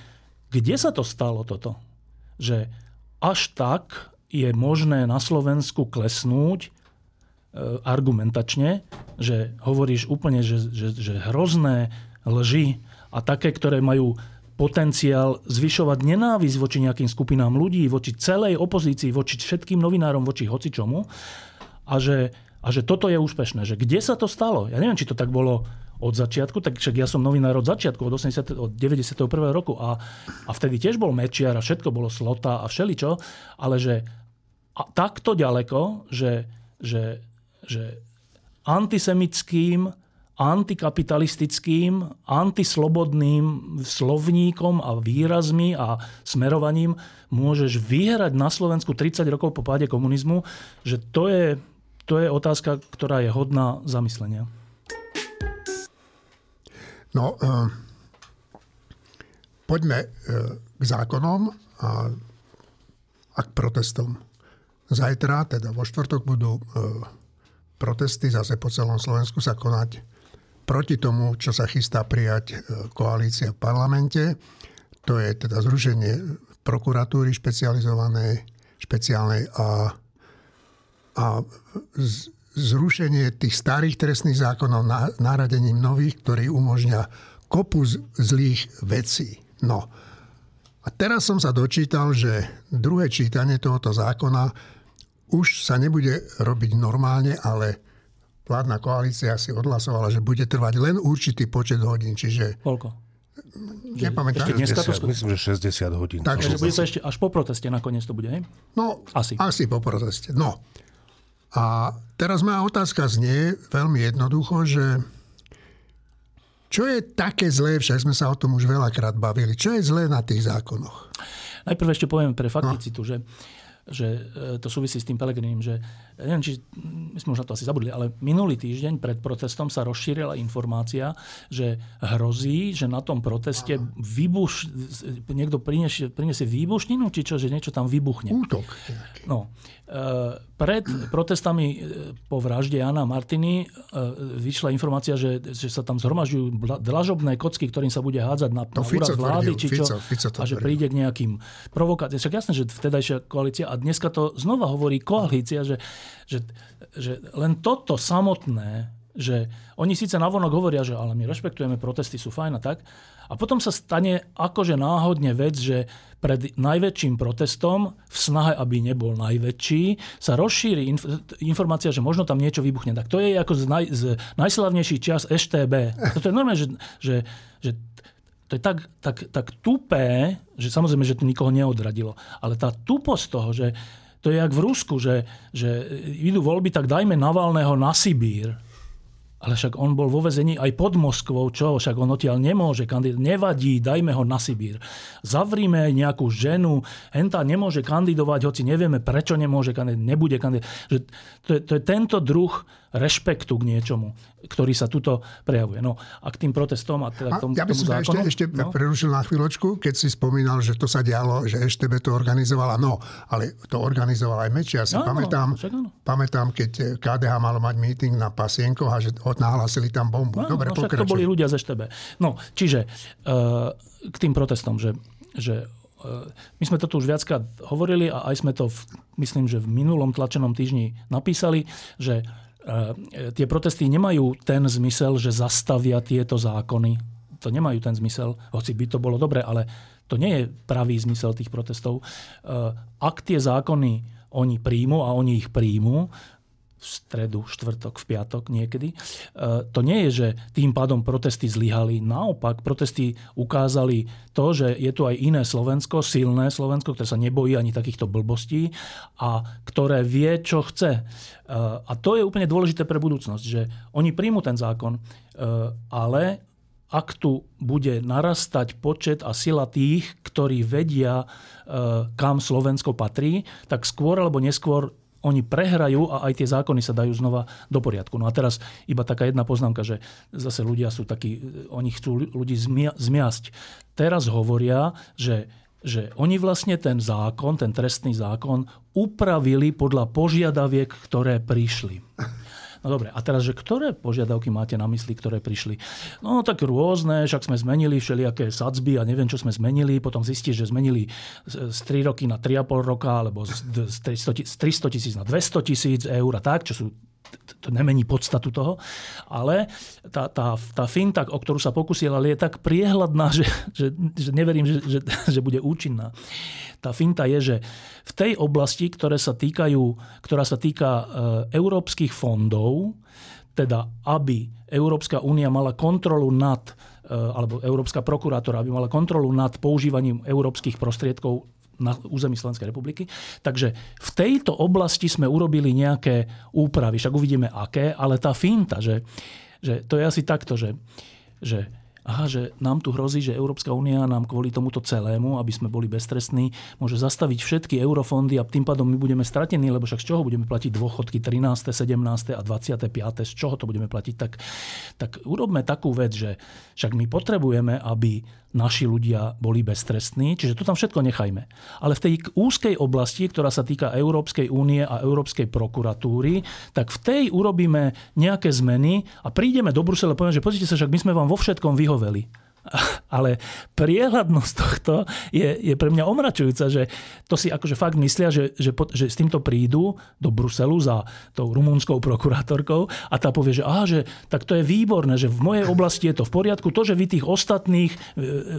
kde sa to stalo toto? Že až tak je možné na Slovensku klesnúť argumentačne, že hovoríš úplne, že, že, že hrozné lži a také, ktoré majú potenciál zvyšovať nenávisť voči nejakým skupinám ľudí, voči celej opozícii, voči všetkým novinárom, voči hocičomu. A že, a že toto je úspešné. Že kde sa to stalo? Ja neviem, či to tak bolo od začiatku, tak však ja som novinár od začiatku, od, 80, od 91. roku a, a vtedy tiež bol Mečiar a všetko bolo Slota a všeličo, ale že a takto ďaleko, že, že, že antisemickým, antikapitalistickým, antislobodným slovníkom a výrazmi a smerovaním môžeš vyhrať na Slovensku 30 rokov po páde komunizmu, že to je, to je otázka, ktorá je hodná zamyslenia. No, uh, poďme uh, k zákonom a, a k protestom. Zajtra, teda vo štvrtok, budú uh, protesty zase po celom Slovensku sa konať proti tomu, čo sa chystá prijať koalícia v parlamente. To je teda zrušenie prokuratúry špecializovanej, špeciálnej a, a zrušenie tých starých trestných zákonov náradením nových, ktorí umožňa kopu zlých vecí. No. A teraz som sa dočítal, že druhé čítanie tohoto zákona už sa nebude robiť normálne, ale vládna koalícia si odhlasovala, že bude trvať len určitý počet hodín, čiže... Koľko? Nepamätám. Ešte dneska to skú... Myslím, že 60 hodín. Takže bude to ešte až po proteste nakoniec to bude, hej? No, asi. asi po proteste. No. A teraz moja otázka znie veľmi jednoducho, že čo je také zlé, však sme sa o tom už veľakrát bavili, čo je zlé na tých zákonoch? Najprv ešte poviem pre fakticitu, no. že že e, to súvisí s tým Pelegrinim, že ja neviem, či my sme už na to asi zabudli, ale minulý týždeň pred protestom sa rozšírila informácia, že hrozí, že na tom proteste vybuš, niekto prinesie, prinesie výbušninu, či čo, že niečo tam vybuchne. Útok. No, e, pred protestami e, po vražde Jana Martiny vyšla informácia, že, že sa tam zhromažďujú dlažobné kocky, ktorým sa bude hádzať na, na úrad vlády, či čo, Fico, Fico a že príde k nejakým provokáciám. Však jasné, že vtedajšia koalícia, a dneska to znova hovorí koalícia, že, že, že len toto samotné, že oni síce navonok hovoria, že ale my rešpektujeme, protesty sú fajn a tak, a potom sa stane akože náhodne vec, že pred najväčším protestom, v snahe, aby nebol najväčší, sa rozšíri inf- informácia, že možno tam niečo vybuchne. Tak to je ako z, naj- z najslavnejší čas EŠTB. Toto je normálne, že, že, že to je tak, tak, tak tupé, že samozrejme, že to nikoho neodradilo. Ale tá tuposť toho, že to je jak v Rusku, že, že idú voľby, tak dajme Navalného na Sibír. Ale však on bol vo vezení aj pod Moskvou, čo? Však on odtiaľ nemôže kandidovať. Nevadí, dajme ho na Sibír. Zavrime nejakú ženu, henta nemôže kandidovať, hoci nevieme, prečo nemôže kandidovať, nebude kandidovať. Že to, je, to je tento druh rešpektu k niečomu, ktorý sa tuto prejavuje. No a k tým protestom a teda k tomu, Ja by som zákonu, ešte, ešte no? prerušil na chvíľočku, keď si spomínal, že to sa dialo, že EŠTB to organizovala. No, ale to organizovala aj Meči. Ja si no, pamätám, no, pamätám, keď KDH malo mať meeting na Pasienkoch a že nahlasili tam bombu. No, Dobre, no, to boli ľudia z EŠTB. No, čiže uh, k tým protestom, že, že my sme to tu už viackrát hovorili a aj sme to, v, myslím, že v minulom tlačenom týždni napísali, že tie protesty nemajú ten zmysel, že zastavia tieto zákony. To nemajú ten zmysel, hoci by to bolo dobre, ale to nie je pravý zmysel tých protestov. E, ak tie zákony oni príjmu a oni ich príjmu, v stredu, štvrtok, v piatok niekedy. E, to nie je, že tým pádom protesty zlyhali. Naopak, protesty ukázali to, že je tu aj iné Slovensko, silné Slovensko, ktoré sa nebojí ani takýchto blbostí a ktoré vie, čo chce. E, a to je úplne dôležité pre budúcnosť, že oni príjmu ten zákon, e, ale ak tu bude narastať počet a sila tých, ktorí vedia, kam Slovensko patrí, tak skôr alebo neskôr oni prehrajú a aj tie zákony sa dajú znova do poriadku. No a teraz iba taká jedna poznámka, že zase ľudia sú takí, oni chcú ľudí zmiasť. Teraz hovoria, že že oni vlastne ten zákon, ten trestný zákon upravili podľa požiadaviek, ktoré prišli. No dobre, a teraz, že ktoré požiadavky máte na mysli, ktoré prišli? No tak rôzne, však sme zmenili všelijaké sadzby a neviem, čo sme zmenili. Potom zistíš, že zmenili z 3 roky na 3,5 roka, alebo z 300 tisíc na 200 tisíc eur a tak, čo sú to nemení podstatu toho, ale tá, tá, tá finta, o ktorú sa pokusil, ale je tak priehľadná, že, že, že neverím, že, že, že bude účinná. Tá finta je, že v tej oblasti, ktoré sa týkajú, ktorá sa týka e, európskych fondov, teda aby Európska únia mala kontrolu nad e, alebo Európska prokurátora, aby mala kontrolu nad používaním európskych prostriedkov na území Slovenskej republiky. Takže v tejto oblasti sme urobili nejaké úpravy, však uvidíme aké, ale tá finta, že, že to je asi takto, že, že aha, že nám tu hrozí, že Európska únia nám kvôli tomuto celému, aby sme boli beztrestní, môže zastaviť všetky eurofondy a tým pádom my budeme stratení, lebo však z čoho budeme platiť dôchodky 13., 17. a 25. z čoho to budeme platiť, tak, tak urobme takú vec, že však my potrebujeme, aby naši ľudia boli beztrestní, čiže to tam všetko nechajme. Ale v tej úzkej oblasti, ktorá sa týka Európskej únie a Európskej prokuratúry, tak v tej urobíme nejaké zmeny a prídeme do Brusele a povieme, že pozrite sa, však my sme vám vo všetkom vyhoveli. Ale priehľadnosť tohto je, je pre mňa omračujúca, že to si akože fakt myslia, že, že, že s týmto prídu do Bruselu za tou rumúnskou prokurátorkou a tá povie, že, aha, že tak to je výborné, že v mojej oblasti je to v poriadku. To, že vy tých ostatných e,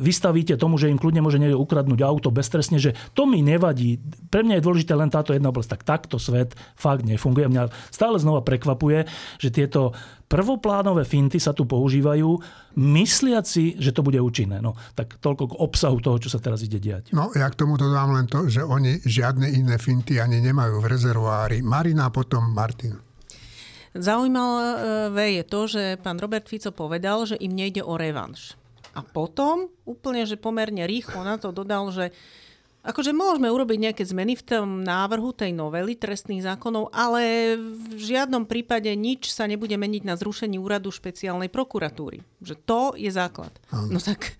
vystavíte tomu, že im kľudne môže niekto ukradnúť auto beztresne, že to mi nevadí. Pre mňa je dôležité len táto jedna oblasť. Tak takto svet fakt nefunguje. Mňa stále znova prekvapuje, že tieto prvoplánové finty sa tu používajú, mysliaci, že to bude účinné. No, tak toľko k obsahu toho, čo sa teraz ide diať. No, ja k tomu dodám len to, že oni žiadne iné finty ani nemajú v rezervoári. Marina, potom Martin. Zaujímavé je to, že pán Robert Fico povedal, že im nejde o revanš. A potom úplne, že pomerne rýchlo na to dodal, že Akože môžeme urobiť nejaké zmeny v tom návrhu tej novely trestných zákonov, ale v žiadnom prípade nič sa nebude meniť na zrušení úradu špeciálnej prokuratúry. Že to je základ. Ano. No tak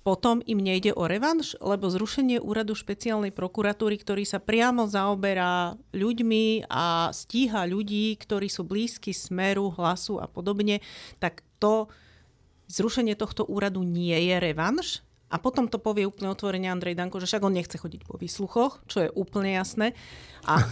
potom im nejde o revanš, lebo zrušenie úradu špeciálnej prokuratúry, ktorý sa priamo zaoberá ľuďmi a stíha ľudí, ktorí sú blízky smeru, hlasu a podobne, tak to zrušenie tohto úradu nie je revanš, a potom to povie úplne otvorene Andrej Danko, že však on nechce chodiť po výsluchoch, čo je úplne jasné. A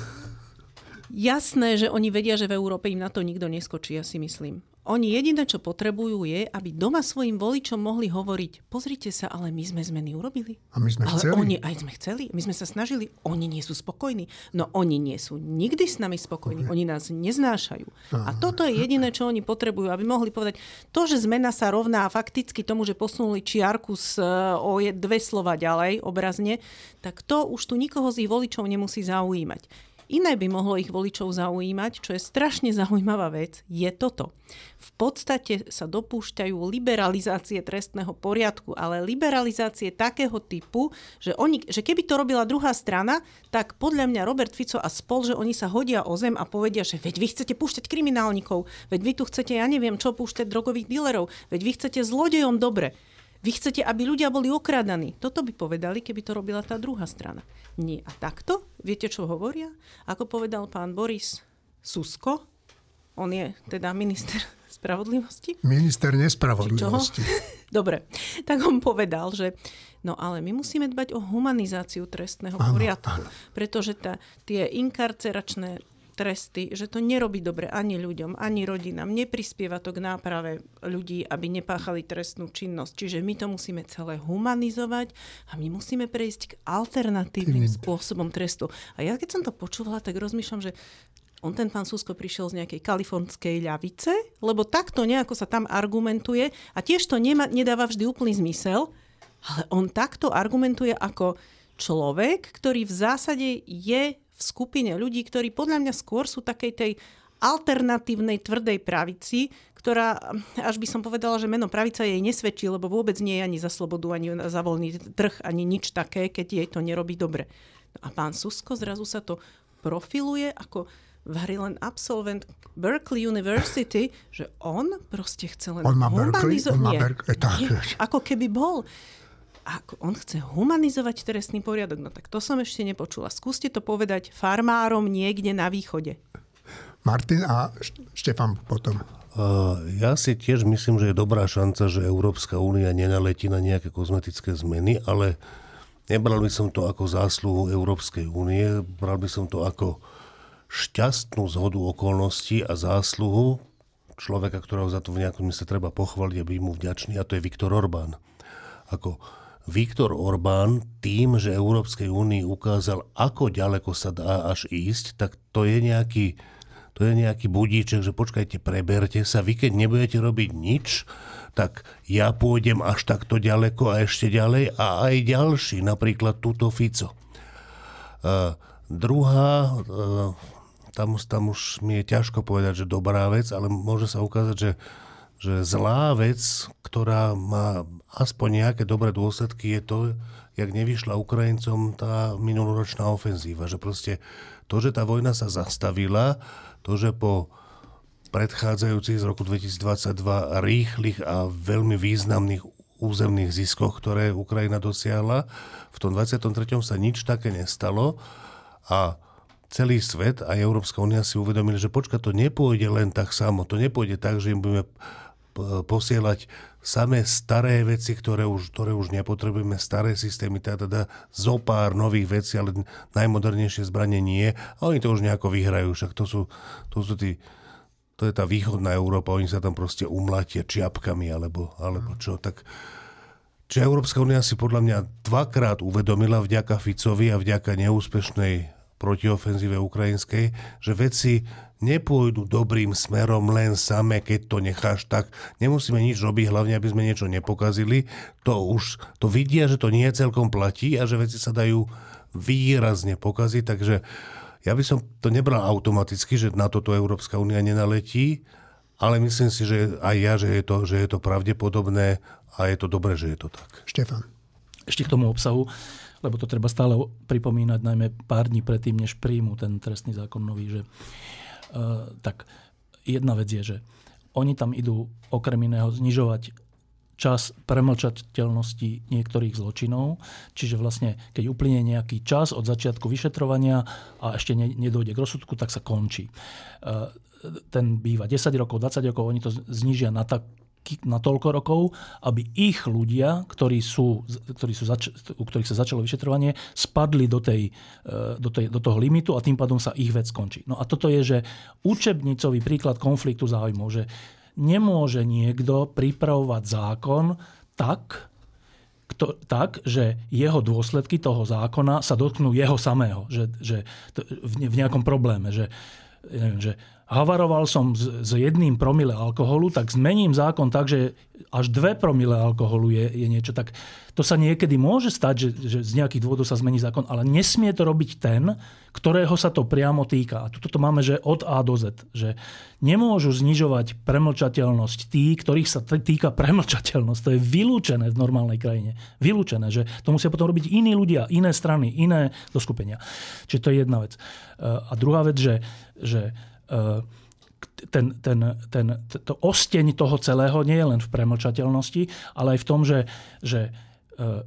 jasné, že oni vedia, že v Európe im na to nikto neskočí, ja si myslím. Oni jediné, čo potrebujú, je, aby doma svojim voličom mohli hovoriť, pozrite sa, ale my sme zmeny urobili. A my sme ale chceli. Oni, aj sme chceli, my sme sa snažili, oni nie sú spokojní. No oni nie sú nikdy s nami spokojní, okay. oni nás neznášajú. Aha. A toto je jediné, čo oni potrebujú, aby mohli povedať, to, že zmena sa rovná fakticky tomu, že posunuli čiarku z, o dve slova ďalej, obrazne, tak to už tu nikoho z ich voličov nemusí zaujímať. Iné by mohlo ich voličov zaujímať, čo je strašne zaujímavá vec, je toto. V podstate sa dopúšťajú liberalizácie trestného poriadku, ale liberalizácie takého typu, že, oni, že keby to robila druhá strana, tak podľa mňa Robert Fico a spol, že oni sa hodia o zem a povedia, že veď vy chcete púšťať kriminálnikov, veď vy tu chcete, ja neviem čo, púšťať drogových dílerov, veď vy chcete zlodejom dobre. Vy chcete, aby ľudia boli okradaní. Toto by povedali, keby to robila tá druhá strana. Nie. A takto, viete, čo hovoria? Ako povedal pán Boris Susko, on je teda minister spravodlivosti. Minister nespravodlivosti. Dobre, tak on povedal, že no ale my musíme dbať o humanizáciu trestného áno, poriadku, áno. pretože tá, tie inkarceračné tresty, že to nerobí dobre ani ľuďom, ani rodinám. Neprispieva to k náprave ľudí, aby nepáchali trestnú činnosť. Čiže my to musíme celé humanizovať a my musíme prejsť k alternatívnym spôsobom trestu. A ja keď som to počúvala, tak rozmýšľam, že on ten pán Susko prišiel z nejakej kalifornskej ľavice, lebo takto nejako sa tam argumentuje a tiež to nema, nedáva vždy úplný zmysel, ale on takto argumentuje ako človek, ktorý v zásade je v skupine ľudí, ktorí podľa mňa skôr sú takej tej alternatívnej tvrdej pravici, ktorá, až by som povedala, že meno pravica jej nesvedčí, lebo vôbec nie je ani za slobodu, ani za voľný trh, ani nič také, keď jej to nerobí dobre. No a pán Susko zrazu sa to profiluje ako len absolvent Berkeley University, že on proste chce len on má Berkeley? On má Berkeley? Tak. Nie, ako keby bol ako on chce humanizovať trestný poriadok. No tak to som ešte nepočula. Skúste to povedať farmárom niekde na východe. Martin a Štefan potom. Ja si tiež myslím, že je dobrá šanca, že Európska únia nenaletí na nejaké kozmetické zmeny, ale nebral by som to ako zásluhu Európskej únie, bral by som to ako šťastnú zhodu okolností a zásluhu človeka, ktorého za to v nejakom mysle treba pochváliť a byť mu vďačný, a to je Viktor Orbán. Ako Viktor Orbán tým, že Európskej únii ukázal, ako ďaleko sa dá až ísť, tak to je nejaký to je nejaký budíček, že počkajte, preberte sa, vy keď nebudete robiť nič, tak ja pôjdem až takto ďaleko a ešte ďalej a aj ďalší, napríklad túto Fico. Uh, druhá, uh, tam, tam už mi je ťažko povedať, že dobrá vec, ale môže sa ukázať, že, že zlá vec, ktorá má aspoň nejaké dobré dôsledky, je to, jak nevyšla Ukrajincom tá minuloročná ofenzíva. Že proste to, že tá vojna sa zastavila, to, že po predchádzajúcich z roku 2022 rýchlych a veľmi významných územných ziskoch, ktoré Ukrajina dosiahla, v tom 23. sa nič také nestalo a celý svet a Európska únia si uvedomili, že počka, to nepôjde len tak samo, to nepôjde tak, že im budeme posielať samé staré veci, ktoré už, ktoré už nepotrebujeme, staré systémy, teda, teda zo pár nových vecí, ale najmodernejšie zbranie nie. A oni to už nejako vyhrajú, však to sú, to sú tí, to je tá východná Európa, oni sa tam proste umlatia čiapkami alebo, alebo čo. Tak, Čiže Európska únia si podľa mňa dvakrát uvedomila vďaka Ficovi a vďaka neúspešnej protiofenzíve ukrajinskej, že veci nepôjdu dobrým smerom len same, keď to necháš tak. Nemusíme nič robiť, hlavne aby sme niečo nepokazili. To už to vidia, že to nie celkom platí a že veci sa dajú výrazne pokaziť, takže ja by som to nebral automaticky, že na toto Európska únia nenaletí, ale myslím si, že aj ja, že je to, že je to pravdepodobné a je to dobré, že je to tak. Štefan. Ešte k tomu obsahu, lebo to treba stále pripomínať, najmä pár dní predtým, než príjmu ten trestný zákon nový, že tak jedna vec je, že oni tam idú okrem iného znižovať čas premlčateľnosti niektorých zločinov. Čiže vlastne, keď uplynie nejaký čas od začiatku vyšetrovania a ešte nedojde k rozsudku, tak sa končí. Eh, ten býva 10 rokov, 20 rokov, oni to znižia na tak, na toľko rokov, aby ich ľudia, ktorí sú, ktorí sú zač- u ktorých sa začalo vyšetrovanie, spadli do, tej, e, do, tej, do toho limitu a tým pádom sa ich vec skončí. No a toto je, že učebnicový príklad konfliktu záujmov, že nemôže niekto pripravovať zákon tak, kto, tak, že jeho dôsledky toho zákona sa dotknú jeho samého, že, že v nejakom probléme, že, neviem, že havaroval som s, s jedným promile alkoholu, tak zmením zákon tak, že až dve promile alkoholu je, je niečo. Tak to sa niekedy môže stať, že, že z nejakých dôvodov sa zmení zákon, ale nesmie to robiť ten, ktorého sa to priamo týka. A tuto to máme, že od A do Z. Že nemôžu znižovať premlčateľnosť tí, ktorých sa týka premlčateľnosť. To je vylúčené v normálnej krajine. Vylúčené, že to musia potom robiť iní ľudia, iné strany, iné zoskupenia. Čiže to je jedna vec. A druhá vec, že, že ten, ten, ten, to osteň toho celého nie je len v premlčateľnosti, ale aj v tom, že, že e,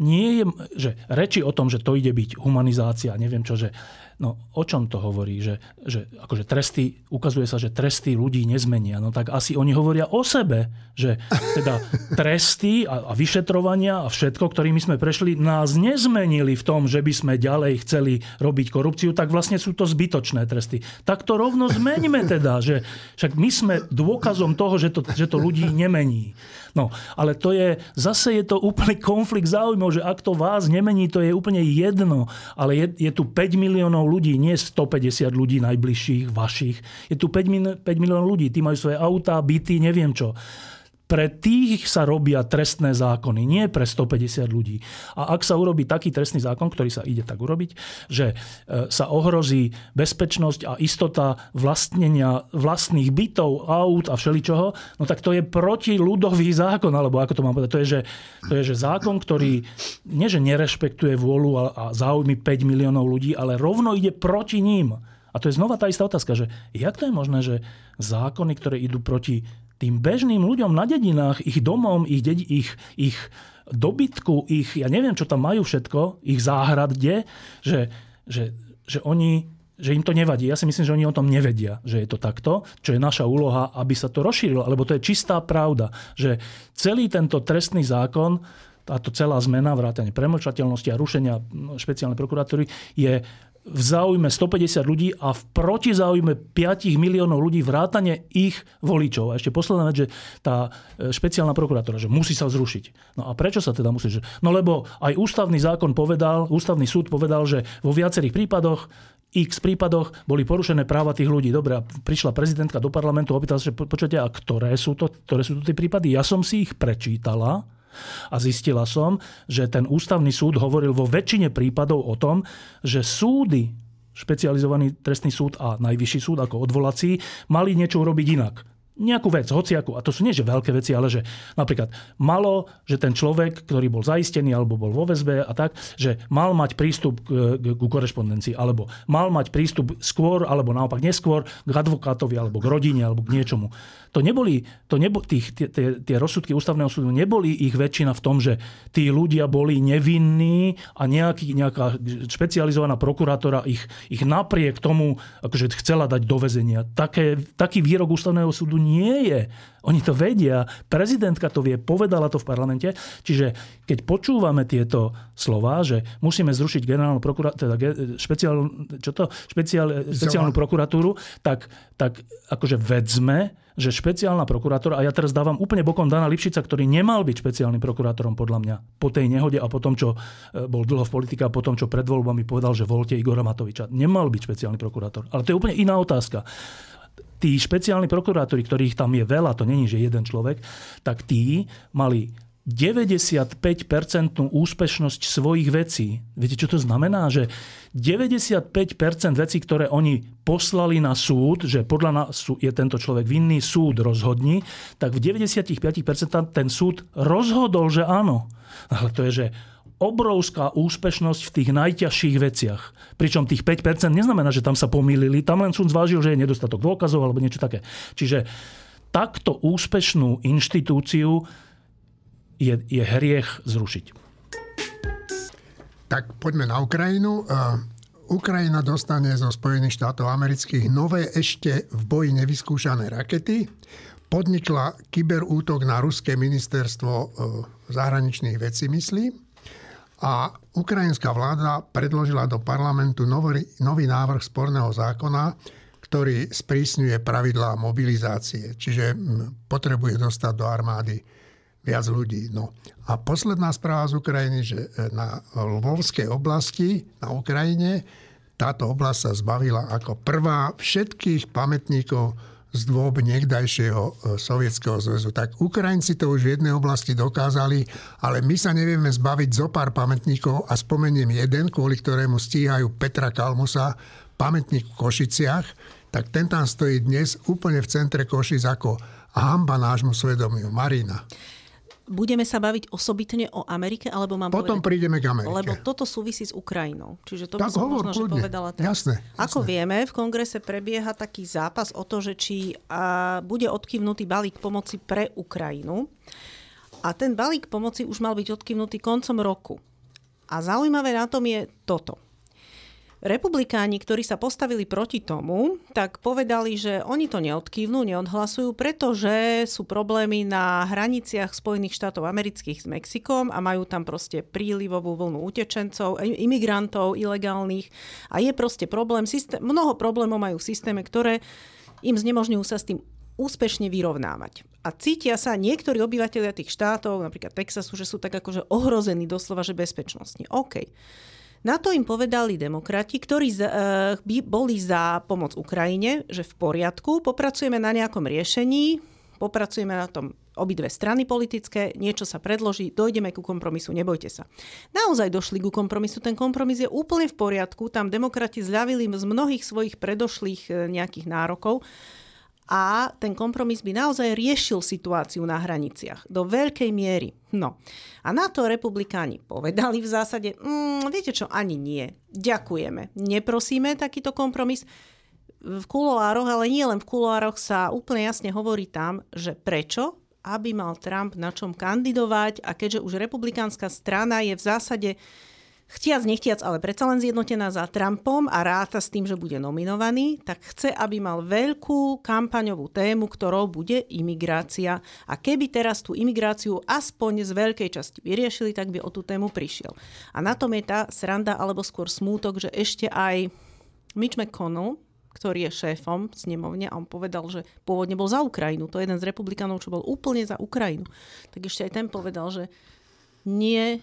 nie je, že reči o tom, že to ide byť humanizácia, neviem čo, že No o čom to hovorí? Že, že akože tresty, ukazuje sa, že tresty ľudí nezmenia. No tak asi oni hovoria o sebe, že teda tresty a, a vyšetrovania a všetko, ktorými sme prešli, nás nezmenili v tom, že by sme ďalej chceli robiť korupciu, tak vlastne sú to zbytočné tresty. Tak to rovno zmeňme teda, že však my sme dôkazom toho, že to, že to ľudí nemení. No, ale to je, zase je to úplný konflikt záujmov, že ak to vás nemení, to je úplne jedno, ale je, je tu 5 miliónov ľudí, nie 150 ľudí najbližších, vašich. Je tu 5, 5 miliónov ľudí, tí majú svoje autá, byty, neviem čo. Pre tých sa robia trestné zákony, nie pre 150 ľudí. A ak sa urobí taký trestný zákon, ktorý sa ide tak urobiť, že e, sa ohrozí bezpečnosť a istota vlastnenia vlastných bytov, aut a všeličoho, no tak to je protiľudový zákon, alebo ako to mám povedať. To je, že, to je, že zákon, ktorý nie, že nerešpektuje vôľu a, a záujmy 5 miliónov ľudí, ale rovno ide proti ním. A to je znova tá istá otázka, že jak to je možné, že zákony, ktoré idú proti tým bežným ľuďom na dedinách, ich domom, ich, dedi, ich, ich dobytku, ich, ja neviem, čo tam majú všetko, ich záhrad, kde, že, že, že oni že im to nevadí. Ja si myslím, že oni o tom nevedia, že je to takto, čo je naša úloha, aby sa to rozšírilo, lebo to je čistá pravda, že celý tento trestný zákon táto celá zmena, vrátanie premlčateľnosti a rušenia špeciálnej prokuratúry je v záujme 150 ľudí a v protizáujme 5 miliónov ľudí vrátane ich voličov. A ešte posledná vec, že tá e, špeciálna prokuratúra, že musí sa zrušiť. No a prečo sa teda musí? No lebo aj ústavný zákon povedal, ústavný súd povedal, že vo viacerých prípadoch x prípadoch boli porušené práva tých ľudí. Dobre, a prišla prezidentka do parlamentu a opýtala sa, že počujete, a ktoré sú, to, ktoré sú to tie prípady? Ja som si ich prečítala a zistila som, že ten ústavný súd hovoril vo väčšine prípadov o tom, že súdy, špecializovaný trestný súd a najvyšší súd ako odvolací, mali niečo urobiť inak nejakú vec, hociakú. A to sú nie že veľké veci, ale že napríklad malo, že ten človek, ktorý bol zaistený alebo bol vo väzbe a tak, že mal mať prístup k, k, k korešpondencii, alebo mal mať prístup skôr, alebo naopak neskôr k advokátovi, alebo k rodine, alebo k niečomu. To neboli, to nebo, tých, tie, tie, tie rozsudky ústavného súdu neboli ich väčšina v tom, že tí ľudia boli nevinní a nejaký, nejaká špecializovaná prokurátora ich, ich napriek tomu akože chcela dať do väzenia. Také, taký výrok ústavného súdu nie je. Oni to vedia. Prezidentka to vie, povedala to v parlamente. Čiže keď počúvame tieto slova, že musíme zrušiť generálnu prokuratúru, teda špeciál, čo to? Špeciál, špeciálnu prokuratúru, tak, tak akože vedzme, že špeciálna prokurátora, a ja teraz dávam úplne bokom Dana Lipšica, ktorý nemal byť špeciálnym prokurátorom podľa mňa po tej nehode a po tom, čo e, bol dlho v politike a po tom, čo pred voľbami povedal, že volte Igora Matoviča. Nemal byť špeciálny prokurátor. Ale to je úplne iná otázka tí špeciálni prokurátori, ktorých tam je veľa, to není, že jeden človek, tak tí mali 95% úspešnosť svojich vecí. Viete, čo to znamená? Že 95% vecí, ktoré oni poslali na súd, že podľa nás je tento človek vinný, súd rozhodni, tak v 95% ten súd rozhodol, že áno. Ale to je, že obrovská úspešnosť v tých najťažších veciach. Pričom tých 5% neznamená, že tam sa pomýlili, tam len súd zvážil, že je nedostatok dôkazov alebo niečo také. Čiže takto úspešnú inštitúciu je, je hriech zrušiť. Tak poďme na Ukrajinu. Ukrajina dostane zo Spojených štátov amerických nové ešte v boji nevyskúšané rakety. Podnikla kyberútok na ruské ministerstvo e, zahraničných vecí, myslím a ukrajinská vláda predložila do parlamentu nový, nový návrh sporného zákona, ktorý sprísňuje pravidlá mobilizácie, čiže potrebuje dostať do armády viac ľudí. No. A posledná správa z Ukrajiny, že e, na Lvovskej oblasti na Ukrajine táto oblasť sa zbavila ako prvá všetkých pamätníkov z dôb niekdajšieho e, Sovietskeho zväzu. Tak Ukrajinci to už v jednej oblasti dokázali, ale my sa nevieme zbaviť zo pár pamätníkov a spomeniem jeden, kvôli ktorému stíhajú Petra Kalmusa, pamätník v Košiciach, tak ten tam stojí dnes úplne v centre Košic ako hamba nášmu svedomiu. Marina. Budeme sa baviť osobitne o Amerike, alebo mám Potom povedať, prídeme k Amerike. Lebo toto súvisí s Ukrajinou. Čiže to tak by som hovor, možno, že povedala teraz. Jasné, jasné. Ako vieme, v kongrese prebieha taký zápas o to, že či a, bude odkývnutý balík pomoci pre Ukrajinu. A ten balík pomoci už mal byť odkývnutý koncom roku. A zaujímavé na tom je toto Republikáni, ktorí sa postavili proti tomu, tak povedali, že oni to neodkývnú, neodhlasujú, pretože sú problémy na hraniciach Spojených štátov amerických s Mexikom a majú tam proste prílivovú vlnu utečencov, imigrantov ilegálnych a je proste problém, systém, mnoho problémov majú v systéme, ktoré im znemožňujú sa s tým úspešne vyrovnávať. A cítia sa niektorí obyvateľia tých štátov, napríklad Texasu, že sú tak akože ohrození doslova, že bezpečnostne. OK. Na to im povedali demokrati, ktorí uh, by boli za pomoc Ukrajine, že v poriadku, popracujeme na nejakom riešení, popracujeme na tom obidve strany politické, niečo sa predloží, dojdeme ku kompromisu, nebojte sa. Naozaj došli ku kompromisu, ten kompromis je úplne v poriadku, tam demokrati zľavili z mnohých svojich predošlých e, nejakých nárokov a ten kompromis by naozaj riešil situáciu na hraniciach do veľkej miery. No a na to republikáni povedali v zásade, mm, viete čo, ani nie. Ďakujeme. Neprosíme takýto kompromis. V kuloároch, ale nie len v kuloároch sa úplne jasne hovorí tam, že prečo, aby mal Trump na čom kandidovať a keďže už republikánska strana je v zásade chtiac, nechtiac, ale predsa len zjednotená za Trumpom a ráta s tým, že bude nominovaný, tak chce, aby mal veľkú kampaňovú tému, ktorou bude imigrácia. A keby teraz tú imigráciu aspoň z veľkej časti vyriešili, tak by o tú tému prišiel. A na tom je tá sranda, alebo skôr smútok, že ešte aj Mitch McConnell, ktorý je šéfom snemovne a on povedal, že pôvodne bol za Ukrajinu. To je jeden z republikánov, čo bol úplne za Ukrajinu. Tak ešte aj ten povedal, že nie,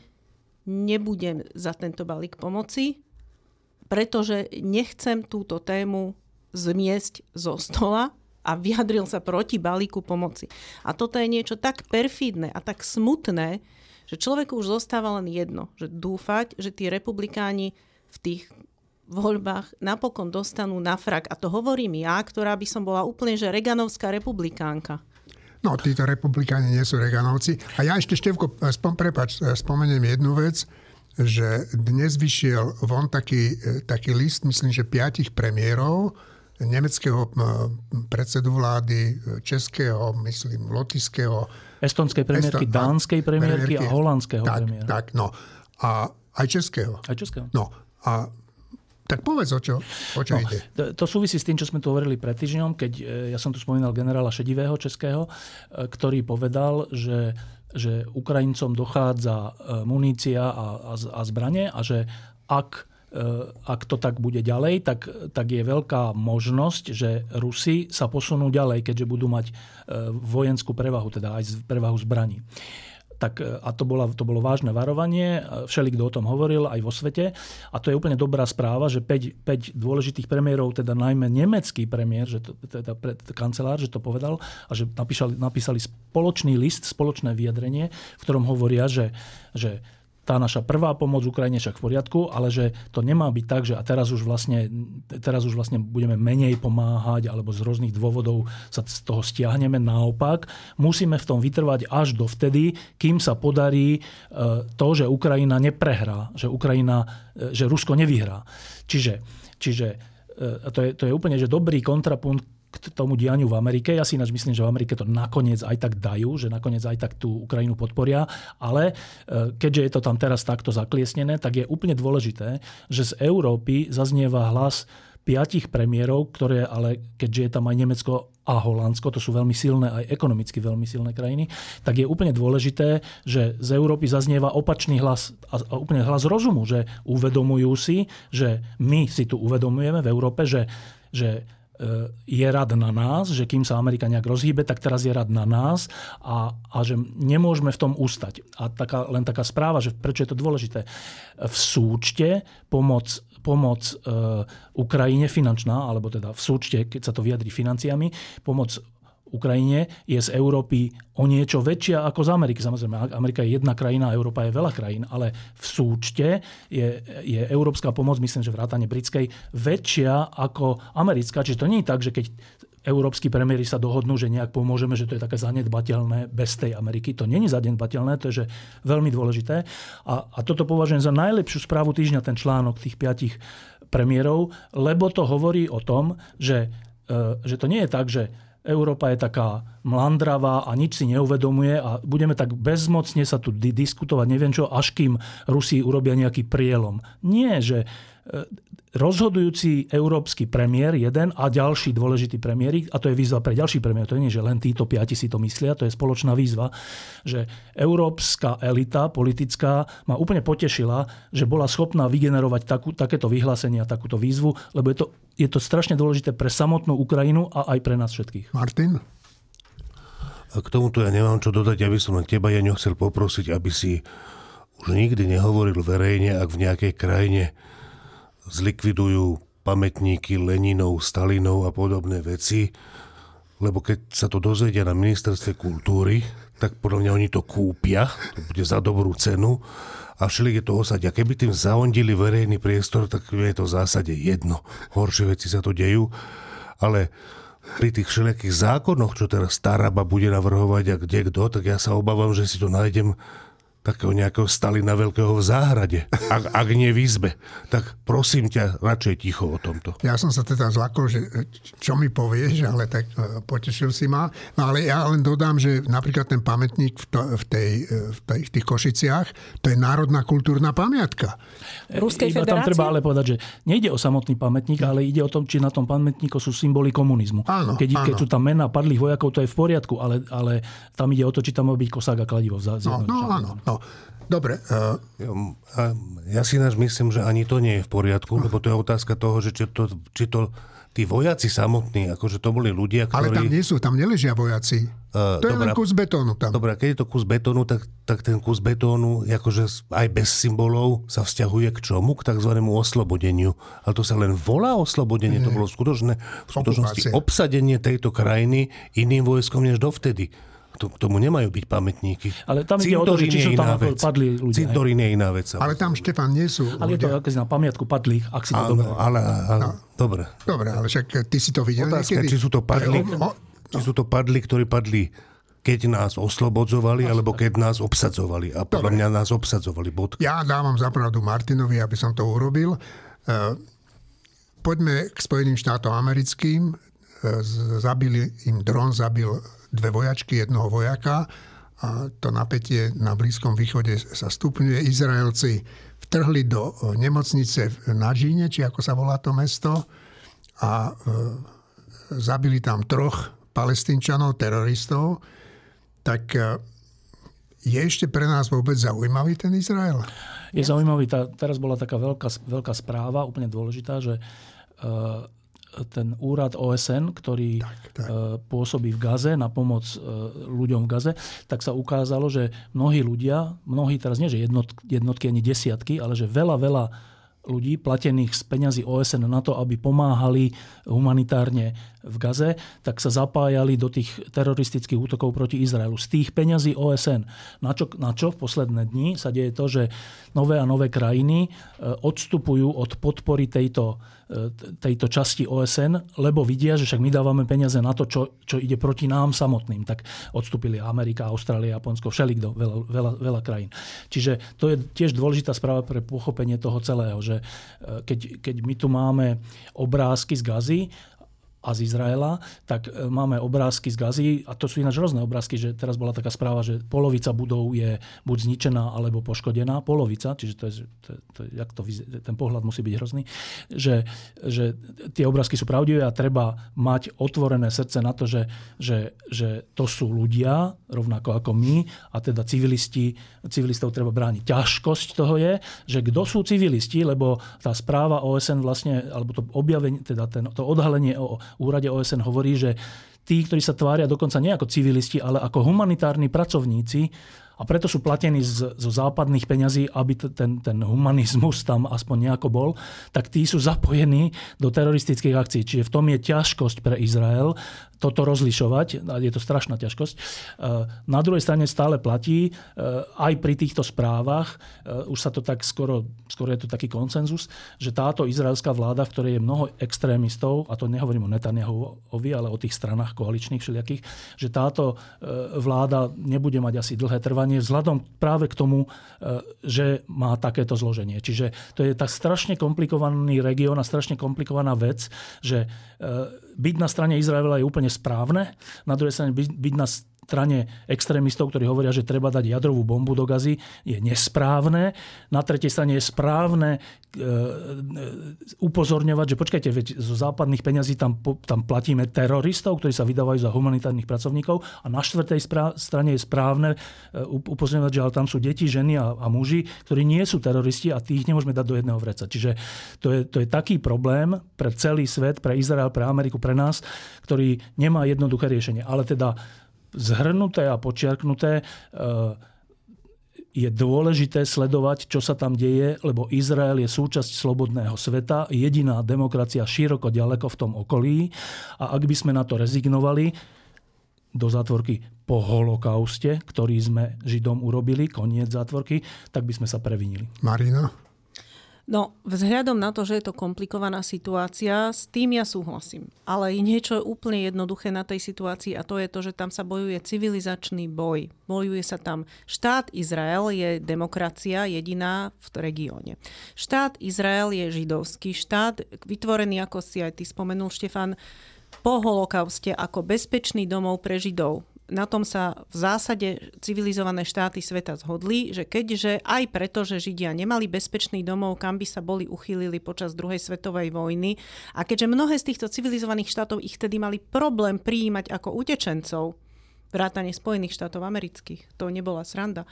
nebudem za tento balík pomoci, pretože nechcem túto tému zmiesť zo stola a vyjadril sa proti balíku pomoci. A toto je niečo tak perfidné a tak smutné, že človeku už zostáva len jedno, že dúfať, že tí republikáni v tých voľbách napokon dostanú na frak. A to hovorím ja, ktorá by som bola úplne že Reganovská republikánka. No, títo republikáni nie sú Reganovci. A ja ešte, Števko, spom, prepač, spomeniem jednu vec, že dnes vyšiel von taký, taký list, myslím, že piatich premiérov, nemeckého predsedu vlády, českého, myslím, lotiského. Estonskej premiérky, Eston, dánskej premiérky, premiérky a holandského tak, premiéra. Tak, no. A aj českého. Aj českého. No. A tak povedz, o čo, o čo no, ide. To súvisí s tým, čo sme tu hovorili pred týždňom, keď e, ja som tu spomínal generála Šedivého českého, e, ktorý povedal, že, že Ukrajincom dochádza e, munícia a, a, a zbranie a že ak ak to tak bude ďalej, tak, tak je veľká možnosť, že Rusi sa posunú ďalej, keďže budú mať vojenskú prevahu, teda aj prevahu zbraní tak, e, a to, bola, to bolo vážne varovanie, všelik, kto o tom hovoril aj vo svete. A to je úplne dobrá správa, že 5, 5 dôležitých premiérov, teda najmä nemecký premiér, že to, teda pred, kancelár, že to povedal a že napísali, napísali spoločný list, spoločné vyjadrenie, v ktorom hovoria, že, že tá naša prvá pomoc Ukrajine však v poriadku, ale že to nemá byť tak, že a teraz už vlastne, teraz už vlastne budeme menej pomáhať alebo z rôznych dôvodov sa z toho stiahneme. Naopak, musíme v tom vytrvať až do vtedy, kým sa podarí e, to, že Ukrajina neprehrá, že Ukrajina, e, že Rusko nevyhrá. Čiže, čiže e, to je, to je úplne že dobrý kontrapunkt k tomu dianiu v Amerike. Ja si ináč myslím, že v Amerike to nakoniec aj tak dajú, že nakoniec aj tak tú Ukrajinu podporia, ale e, keďže je to tam teraz takto zakliesnené, tak je úplne dôležité, že z Európy zaznieva hlas piatich premiérov, ktoré ale, keďže je tam aj Nemecko a Holandsko, to sú veľmi silné, aj ekonomicky veľmi silné krajiny, tak je úplne dôležité, že z Európy zaznieva opačný hlas a úplne hlas rozumu, že uvedomujú si, že my si tu uvedomujeme v Európe, že, že je rad na nás, že kým sa Amerika nejak rozhýbe, tak teraz je rad na nás a, a že nemôžeme v tom ustať. A taká, len taká správa, že prečo je to dôležité. V súčte pomoc, pomoc e, Ukrajine finančná, alebo teda v súčte, keď sa to vyjadrí financiami, pomoc Ukrajine je z Európy o niečo väčšia ako z Ameriky. Samozrejme, Amerika je jedna krajina, Európa je veľa krajín, ale v súčte je, je európska pomoc, myslím, že vrátane britskej, väčšia ako americká. Čiže to nie je tak, že keď európsky premiéry sa dohodnú, že nejak pomôžeme, že to je také zanedbateľné bez tej Ameriky. To je zanedbateľné, to je že veľmi dôležité. A, a toto považujem za najlepšiu správu týždňa, ten článok tých piatich premiérov, lebo to hovorí o tom, že, e, že to nie je tak, že Európa je taká mlandravá a nič si neuvedomuje a budeme tak bezmocne sa tu diskutovať, neviem čo, až kým Rusi urobia nejaký prielom. Nie, že rozhodujúci európsky premiér, jeden a ďalší dôležitý premiéry, a to je výzva pre ďalší premiér, to nie je, že len títo piati si to myslia, to je spoločná výzva, že európska elita politická ma úplne potešila, že bola schopná vygenerovať takú, takéto vyhlásenia, takúto výzvu, lebo je to, je to strašne dôležité pre samotnú Ukrajinu a aj pre nás všetkých. Martin? A k tomuto ja nemám čo dodať, aby som len teba, ja chcel poprosiť, aby si už nikdy nehovoril verejne, ak v nejakej krajine zlikvidujú pamätníky Leninov, Stalinov a podobné veci, lebo keď sa to dozvedia na ministerstve kultúry, tak podľa mňa oni to kúpia, to bude za dobrú cenu a všeli je to osadia. Keby tým zaondili verejný priestor, tak je to v zásade jedno. Horšie veci sa to dejú, ale pri tých všelijakých zákonoch, čo teraz Staraba bude navrhovať a kde kto, tak ja sa obávam, že si to nájdem takého nejakého Stalina veľkého v záhrade, ak, ak nie v izbe. Tak prosím ťa, radšej ticho o tomto. Ja som sa teda zlakol, že čo mi povieš, ale tak e, potešil si ma. No ale ja len dodám, že napríklad ten pamätník v, to, v, tej, e, v, tej, v tých Košiciach, to je národná kultúrna pamiatka. Ruskej Iba tam federácie? treba ale povedať, že nejde o samotný pamätník, ale ide o tom, či na tom pamätníku sú symboly komunizmu. Áno, keď, keď áno. sú tam mená padlých vojakov, to je v poriadku, ale, ale tam ide o to, či tam má byť kosák a kladivo. No, Za, no áno. No. Dobre, Ja, a ja si náš myslím, že ani to nie je v poriadku, lebo to je otázka toho, že či to, či to tí vojaci samotní, akože to boli ľudia, ale tam ktorí... nie sú, tam neležia vojaci. Uh, to je len dobrá. kus betónu tam. Dobre, keď je to kus betónu, tak, tak ten kus betónu, akože aj bez symbolov, sa vzťahuje k čomu? K tzv. oslobodeniu. Ale to sa len volá oslobodenie. To bolo skutočné, v skutočnosti Okupácia. obsadenie tejto krajiny iným vojskom než dovtedy. To, k tomu nemajú byť pamätníky. Ale tam ide o to, že či sú tam vec. padli ľudia, Cintorín je iná vec. Ale tam, Štefan, nie sú Ale je to ľudia. aké na pamiatku padlých, ak si to dobre. ale, ale dobre. Dobre, ale však ty si to videl Otázka, niekedy? či sú to padli, je o- o- či sú to padli, ktorí padli keď nás oslobodzovali, alebo keď nás obsadzovali. A podľa Dobre. mňa nás obsadzovali. Bodka. Ja dávam zapravdu Martinovi, aby som to urobil. E, Poďme k Spojeným štátom americkým. E, Zabili im dron, zabil dve vojačky, jednoho vojaka a to napätie na Blízkom východe sa stupňuje. Izraelci vtrhli do e, nemocnice v Nadžíne, či ako sa volá to mesto, a e, zabili tam troch palestínčanov, teroristov. Tak e, je ešte pre nás vôbec zaujímavý ten Izrael? Je zaujímavý, tá, teraz bola taká veľká, veľká správa, úplne dôležitá, že ten úrad OSN, ktorý tak, tak. Uh, pôsobí v Gaze na pomoc uh, ľuďom v Gaze, tak sa ukázalo, že mnohí ľudia, mnohí teraz nie, že jednot, jednotky ani desiatky, ale že veľa, veľa ľudí platených z peňazí OSN na to, aby pomáhali humanitárne v Gaze, tak sa zapájali do tých teroristických útokov proti Izraelu. Z tých peňazí OSN. Na čo, na čo v posledné dni sa deje to, že nové a nové krajiny e, odstupujú od podpory tejto, tejto časti OSN, lebo vidia, že však my dávame peniaze na to, čo, čo ide proti nám samotným. Tak odstúpili Amerika, Austrália, Japonsko, všelikto, veľa, veľa, veľa krajín. Čiže to je tiež dôležitá správa pre pochopenie toho celého, že e, keď, keď my tu máme obrázky z Gazy, a z Izraela, tak e, máme obrázky z Gazy a to sú ináč rôzne obrázky, že teraz bola taká správa, že polovica budov je buď zničená alebo poškodená, polovica, čiže to je, to, to, jak to, ten pohľad musí byť hrozný, že, že tie obrázky sú pravdivé a treba mať otvorené srdce na to, že, že, že to sú ľudia, rovnako ako my, a teda civilisti, civilistov treba brániť. Ťažkosť toho je, že kto sú civilisti, lebo tá správa OSN vlastne, alebo to objavenie, teda ten, to odhalenie o úrade OSN hovorí, že tí, ktorí sa tvária dokonca nie ako civilisti, ale ako humanitárni pracovníci, a preto sú platení z, zo západných peňazí, aby t- ten, ten humanizmus tam aspoň nejako bol, tak tí sú zapojení do teroristických akcií. Čiže v tom je ťažkosť pre Izrael toto rozlišovať. Je to strašná ťažkosť. E, Na druhej strane stále platí, e, aj pri týchto správach, e, už sa to tak skoro, skoro je to taký konsenzus, že táto izraelská vláda, v ktorej je mnoho extrémistov, a to nehovorím o Netanyahuovi, ale o tých stranách koaličných všelijakých, že táto vláda nebude mať asi dlhé trvanie vzhľadom práve k tomu, e, že má takéto zloženie. Čiže to je tak strašne komplikovaný región a strašne komplikovaná vec, že e, byť na strane Izraela je úplne správne, na druhej strane byť na strane extrémistov, ktorí hovoria, že treba dať jadrovú bombu do gazy, je nesprávne. Na tretej strane je správne e, e, upozorňovať, že počkajte, veď zo západných peňazí tam, tam platíme teroristov, ktorí sa vydávajú za humanitárnych pracovníkov a na štvrtej strane je správne e, up- upozorňovať, že ale tam sú deti, ženy a, a muži, ktorí nie sú teroristi a tých nemôžeme dať do jedného vreca. Čiže to je, to je taký problém pre celý svet, pre Izrael, pre Ameriku, pre nás, ktorý nemá jednoduché riešenie. Ale teda zhrnuté a počiarknuté, e, je dôležité sledovať, čo sa tam deje, lebo Izrael je súčasť slobodného sveta, jediná demokracia široko ďaleko v tom okolí. A ak by sme na to rezignovali, do zátvorky po holokauste, ktorý sme Židom urobili, koniec zátvorky, tak by sme sa previnili. Marina? No, vzhľadom na to, že je to komplikovaná situácia, s tým ja súhlasím. Ale je niečo úplne jednoduché na tej situácii a to je to, že tam sa bojuje civilizačný boj. Bojuje sa tam. Štát Izrael je demokracia jediná v regióne. Štát Izrael je židovský štát, vytvorený, ako si aj ty spomenul, Štefan, po holokauste ako bezpečný domov pre Židov na tom sa v zásade civilizované štáty sveta zhodli, že keďže aj preto, že Židia nemali bezpečný domov, kam by sa boli uchýlili počas druhej svetovej vojny a keďže mnohé z týchto civilizovaných štátov ich tedy mali problém prijímať ako utečencov, vrátane Spojených štátov amerických, to nebola sranda,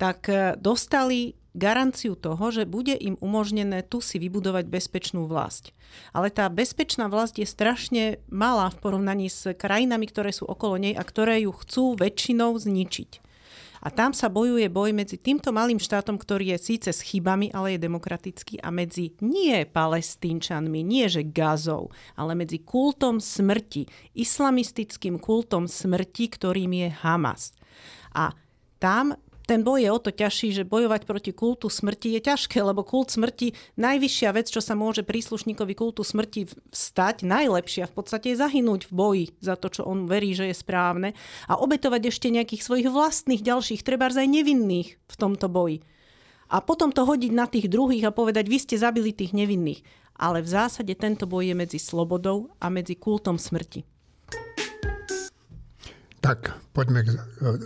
tak e, dostali garanciu toho, že bude im umožnené tu si vybudovať bezpečnú vlast. Ale tá bezpečná vlast je strašne malá v porovnaní s krajinami, ktoré sú okolo nej a ktoré ju chcú väčšinou zničiť. A tam sa bojuje boj medzi týmto malým štátom, ktorý je síce s chybami, ale je demokratický a medzi nie palestínčanmi, nie že gazou, ale medzi kultom smrti, islamistickým kultom smrti, ktorým je Hamas. A tam ten boj je o to ťažší, že bojovať proti kultu smrti je ťažké, lebo kult smrti, najvyššia vec, čo sa môže príslušníkovi kultu smrti stať, najlepšia v podstate je zahynúť v boji za to, čo on verí, že je správne a obetovať ešte nejakých svojich vlastných ďalších, treba aj nevinných v tomto boji. A potom to hodiť na tých druhých a povedať, vy ste zabili tých nevinných. Ale v zásade tento boj je medzi slobodou a medzi kultom smrti. Tak, poďme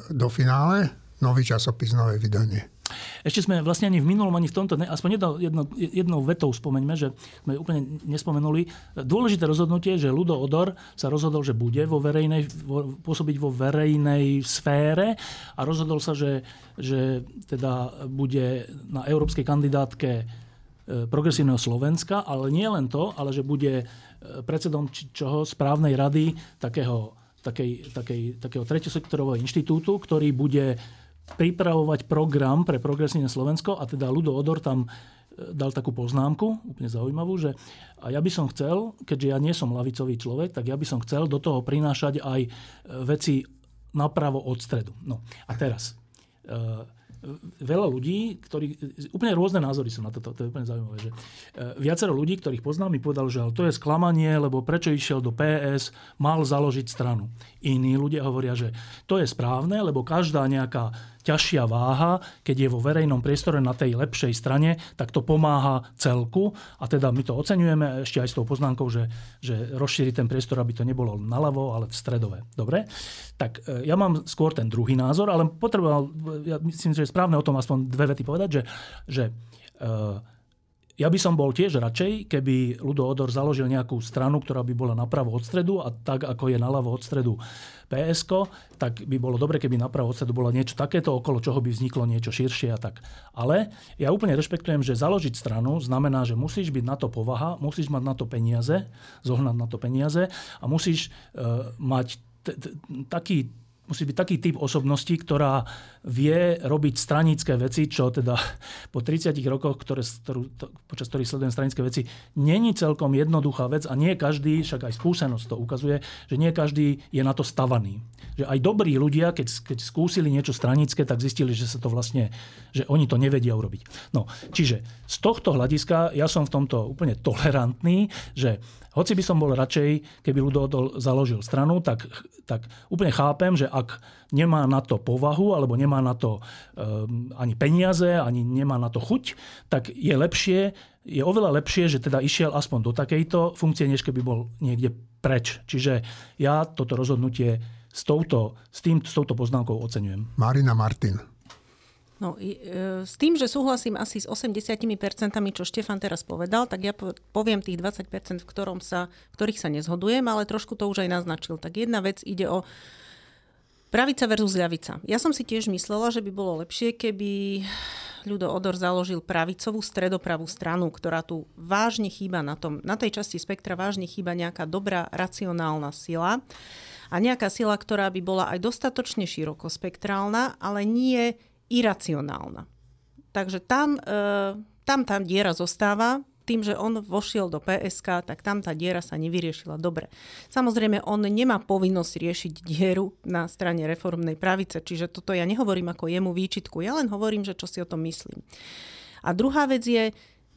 do finále nový časopis, nové vydanie. Ešte sme vlastne ani v minulom, ani v tomto, aspoň jedno, jedno, jednou vetou spomeňme, že sme úplne nespomenuli. Dôležité rozhodnutie, že Ludo Odor sa rozhodol, že bude vo verejnej, vo, pôsobiť vo verejnej sfére a rozhodol sa, že, že teda bude na európskej kandidátke e, progresívneho Slovenska, ale nie len to, ale že bude e, predsedom čoho správnej rady takého, takej, takej, takého treťosektorového inštitútu, ktorý bude pripravovať program pre progresívne Slovensko a teda Ludo Odor tam e, dal takú poznámku, úplne zaujímavú, že a ja by som chcel, keďže ja nie som lavicový človek, tak ja by som chcel do toho prinášať aj e, veci napravo od stredu. No a teraz, e, veľa ľudí, ktorí, úplne rôzne názory sú na toto, to je úplne zaujímavé, že viacero ľudí, ktorých poznám, mi povedal, že to je sklamanie, lebo prečo išiel do PS, mal založiť stranu. Iní ľudia hovoria, že to je správne, lebo každá nejaká ťažšia váha, keď je vo verejnom priestore na tej lepšej strane, tak to pomáha celku a teda my to oceňujeme ešte aj s tou poznámkou, že, že rozšíri ten priestor, aby to nebolo naľavo, ale v stredové. Dobre? Tak e, ja mám skôr ten druhý názor, ale potreboval, ja myslím, že je správne o tom aspoň dve vety povedať, že, že uh, ja by som bol tiež radšej, keby Ludo Odor založil nejakú stranu, ktorá by bola napravo od stredu a tak, ako je naľavo od stredu PSK, tak by bolo dobre, keby napravo od stredu bolo niečo takéto, okolo čoho by vzniklo niečo širšie a tak. Ale ja úplne rešpektujem, že založiť stranu znamená, že musíš byť na to povaha, musíš mať na to peniaze, zohnať na to peniaze a musíš uh, mať taký musí byť taký typ osobnosti, ktorá vie robiť stranické veci, čo teda po 30 rokoch, ktoré, ktorú, to, počas ktorých sledujem stranické veci, není celkom jednoduchá vec a nie každý, však aj skúsenosť to ukazuje, že nie každý je na to stavaný. Že aj dobrí ľudia, keď, keď skúsili niečo stranické, tak zistili, že sa to vlastne, že oni to nevedia urobiť. No, čiže z tohto hľadiska ja som v tomto úplne tolerantný, že hoci by som bol radšej, keby Ludo založil stranu, tak, tak úplne chápem, že ak nemá na to povahu, alebo nemá na to um, ani peniaze, ani nemá na to chuť, tak je lepšie, je oveľa lepšie, že teda išiel aspoň do takejto funkcie, než keby bol niekde preč. Čiže ja toto rozhodnutie s touto, s tým, s touto poznámkou oceňujem. Marina Martin. No, e, s tým, že súhlasím asi s 80%, čo Štefan teraz povedal, tak ja poviem tých 20%, v, ktorom sa, v ktorých sa nezhodujem, ale trošku to už aj naznačil. Tak jedna vec ide o pravica versus ľavica. Ja som si tiež myslela, že by bolo lepšie, keby Ľudo Odor založil pravicovú stredopravú stranu, ktorá tu vážne chýba na, tom, na tej časti spektra, vážne chýba nejaká dobrá racionálna sila a nejaká sila, ktorá by bola aj dostatočne širokospektrálna, ale nie iracionálna. Takže tam, e, tam tá diera zostáva, tým, že on vošiel do PSK, tak tam tá diera sa nevyriešila dobre. Samozrejme, on nemá povinnosť riešiť dieru na strane reformnej pravice, čiže toto ja nehovorím ako jemu výčitku, ja len hovorím, že čo si o tom myslím. A druhá vec je,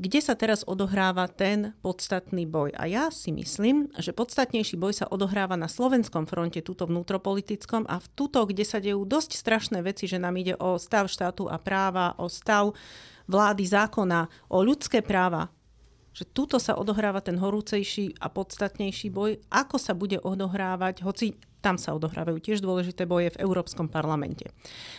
kde sa teraz odohráva ten podstatný boj. A ja si myslím, že podstatnejší boj sa odohráva na slovenskom fronte, túto vnútropolitickom a v túto, kde sa dejú dosť strašné veci, že nám ide o stav štátu a práva, o stav vlády zákona, o ľudské práva, že tuto sa odohráva ten horúcejší a podstatnejší boj, ako sa bude odohrávať, hoci tam sa odohrávajú tiež dôležité boje v Európskom parlamente.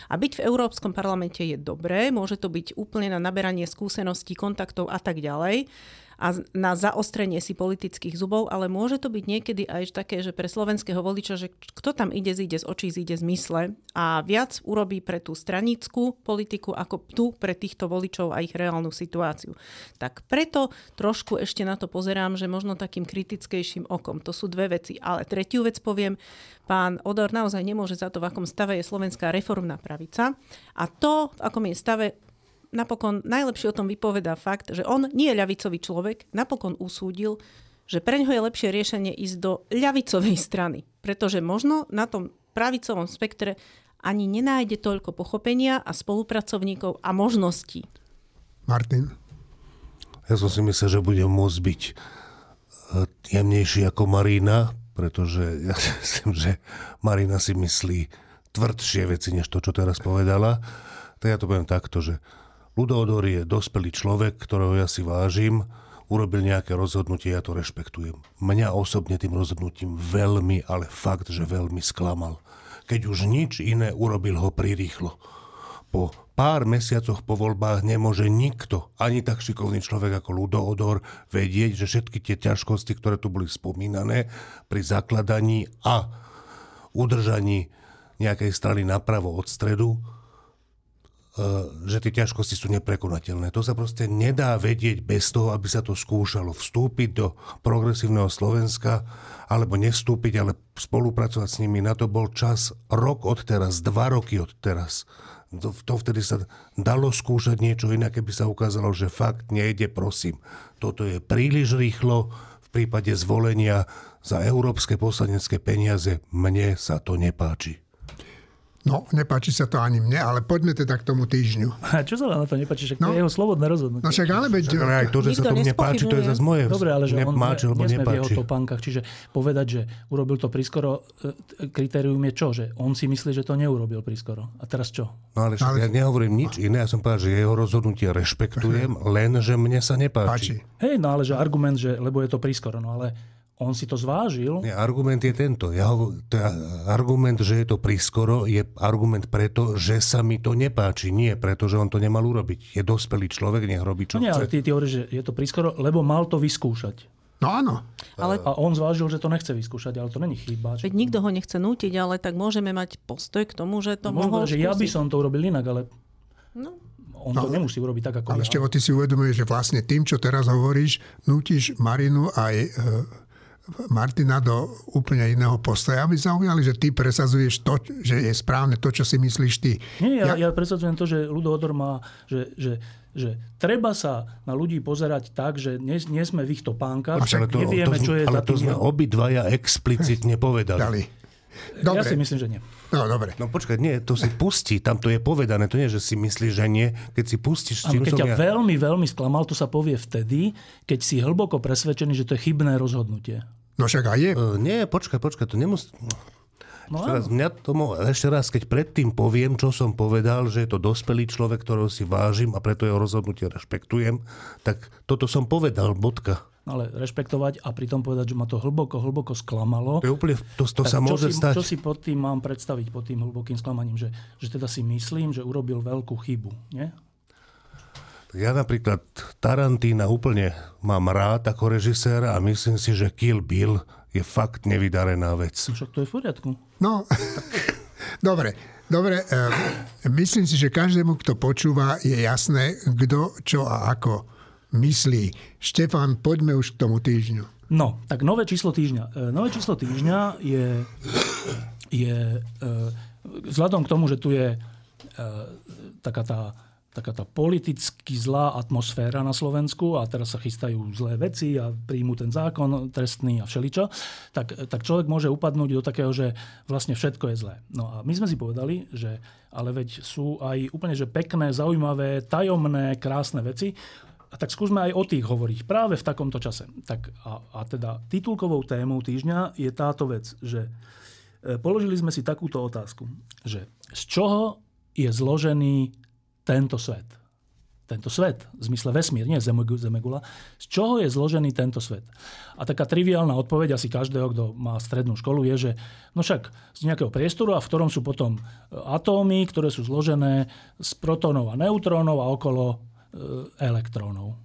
A byť v Európskom parlamente je dobré, môže to byť úplne na naberanie skúseností, kontaktov a tak ďalej a na zaostrenie si politických zubov, ale môže to byť niekedy aj také, že pre slovenského voliča, že kto tam ide, zíde z očí, zíde z mysle a viac urobí pre tú stranickú politiku ako tu pre týchto voličov a ich reálnu situáciu. Tak preto trošku ešte na to pozerám, že možno takým kritickejším okom. To sú dve veci. Ale tretiu vec poviem, pán Odor naozaj nemôže za to, v akom stave je slovenská reformná pravica a to, v akom je stave napokon najlepšie o tom vypovedá fakt, že on nie je ľavicový človek, napokon usúdil, že pre ňo je lepšie riešenie ísť do ľavicovej strany. Pretože možno na tom pravicovom spektre ani nenájde toľko pochopenia a spolupracovníkov a možností. Martin? Ja som si myslel, že budem môcť byť e, jemnejší ako Marina, pretože ja si myslím, že Marina si myslí tvrdšie veci, než to, čo teraz povedala. Tak ja to poviem takto, že Ludodor je dospelý človek, ktorého ja si vážim, urobil nejaké rozhodnutie, ja to rešpektujem. Mňa osobne tým rozhodnutím veľmi, ale fakt, že veľmi sklamal. Keď už nič iné, urobil ho prirýchlo. Po pár mesiacoch po voľbách nemôže nikto, ani tak šikovný človek ako Ludo Odor, vedieť, že všetky tie ťažkosti, ktoré tu boli spomínané pri zakladaní a udržaní nejakej strany napravo od stredu, že tie ťažkosti sú neprekonateľné. To sa proste nedá vedieť bez toho, aby sa to skúšalo. Vstúpiť do progresívneho Slovenska alebo nevstúpiť, ale spolupracovať s nimi. Na to bol čas rok od teraz, dva roky od teraz. To, vtedy sa dalo skúšať niečo iné, keby sa ukázalo, že fakt nejde, prosím. Toto je príliš rýchlo v prípade zvolenia za európske poslanecké peniaze. Mne sa to nepáči. No, nepáči sa to ani mne, ale poďme teda k tomu týždňu. A čo sa vám na to nepáči? Však no, to je jeho slobodné rozhodnutie. No však ale veď... Však, ale aj to, že sa to mne páči, to je zase moje. Dobre, ale že nepáči, on, nie sme nepáči. v jeho topánkach. Čiže povedať, že urobil to prískoro, e, kritérium je čo? Že on si myslí, že to neurobil prískoro. A teraz čo? No ale, ale... ja nehovorím nič iné. Ja som povedal, že jeho rozhodnutie rešpektujem, len že mne sa nepáči. Páči. Hej, no ale že argument, že lebo je to prískoro. No ale on si to zvážil. Nie, argument je tento. Ja ho, to je argument, že je to prískoro, je argument preto, že sa mi to nepáči. Nie preto, že on to nemal urobiť. Je dospelý človek, nech robí, čo no nie, chce. ale ty, ty hovoríš, že je to prískoro, lebo mal to vyskúšať. No áno. Ale... A on zvážil, že to nechce vyskúšať, ale to není chyba. Veď nikto ho nechce nútiť, ale tak môžeme mať postoj k tomu, že to no, mohol že ja by som to urobil inak, ale no. on no, to nemusí urobiť tak, ako Ale ja. ešte ty si uvedomuješ, že vlastne tým, čo teraz hovoríš, nutíš Marinu aj e, Martina do úplne iného postoja, aby zaujali, že ty presadzuješ to, že je správne to, čo si myslíš ty. Nie, ja, ja, ja presadzujem to, že Ludo Odor má, že, že, že treba sa na ľudí pozerať tak, že nie, nie sme v ich topánkach, však to, nevieme, to, čo je Ale to sme obidvaja explicitne povedali. Dali. Dobre. Ja si myslím, že nie. No, dobre. No počkaj, nie, to si pustí, tam to je povedané, to nie, že si myslíš, že nie. Keď si pustíš... Áno, keď ťa ja... veľmi, veľmi sklamal, to sa povie vtedy, keď si hlboko presvedčený, že to je chybné rozhodnutie. No však aj je. Uh, nie, počkaj, počkaj, to nemusí... No, ešte, raz, mňa tomu, ešte raz, keď predtým poviem, čo som povedal, že je to dospelý človek, ktorého si vážim a preto jeho rozhodnutie rešpektujem, tak toto som povedal, bodka ale rešpektovať a pritom povedať, že ma to hlboko, hlboko sklamalo. To, je úplne, to, to sa môže si, stať. Čo si pod tým mám predstaviť, pod tým hlbokým sklamaním? Že, že teda si myslím, že urobil veľkú chybu. Nie? Ja napríklad Tarantína úplne mám rád ako režisér a myslím si, že Kill Bill je fakt nevydarená vec. No však to je v poriadku. No, dobre. Dobre, e, myslím si, že každému, kto počúva, je jasné, kto, čo a ako myslí. Štefan, poďme už k tomu týždňu. No, tak nové číslo týždňa. E, nové číslo týždňa je, je e, vzhľadom k tomu, že tu je e, taká tá taká tá politicky zlá atmosféra na Slovensku a teraz sa chystajú zlé veci a príjmu ten zákon trestný a všeličo, tak, tak človek môže upadnúť do takého, že vlastne všetko je zlé. No a my sme si povedali, že ale veď sú aj úplne že pekné, zaujímavé, tajomné, krásne veci, A tak skúsme aj o tých hovoriť práve v takomto čase. Tak a, a teda titulkovou témou týždňa je táto vec, že e, položili sme si takúto otázku, že z čoho je zložený tento svet? tento svet, v zmysle vesmír, nie Zemegula, z čoho je zložený tento svet. A taká triviálna odpoveď asi každého, kto má strednú školu, je, že no však z nejakého priestoru, a v ktorom sú potom e, atómy, ktoré sú zložené z protónov a neutrónov a okolo elektrónov.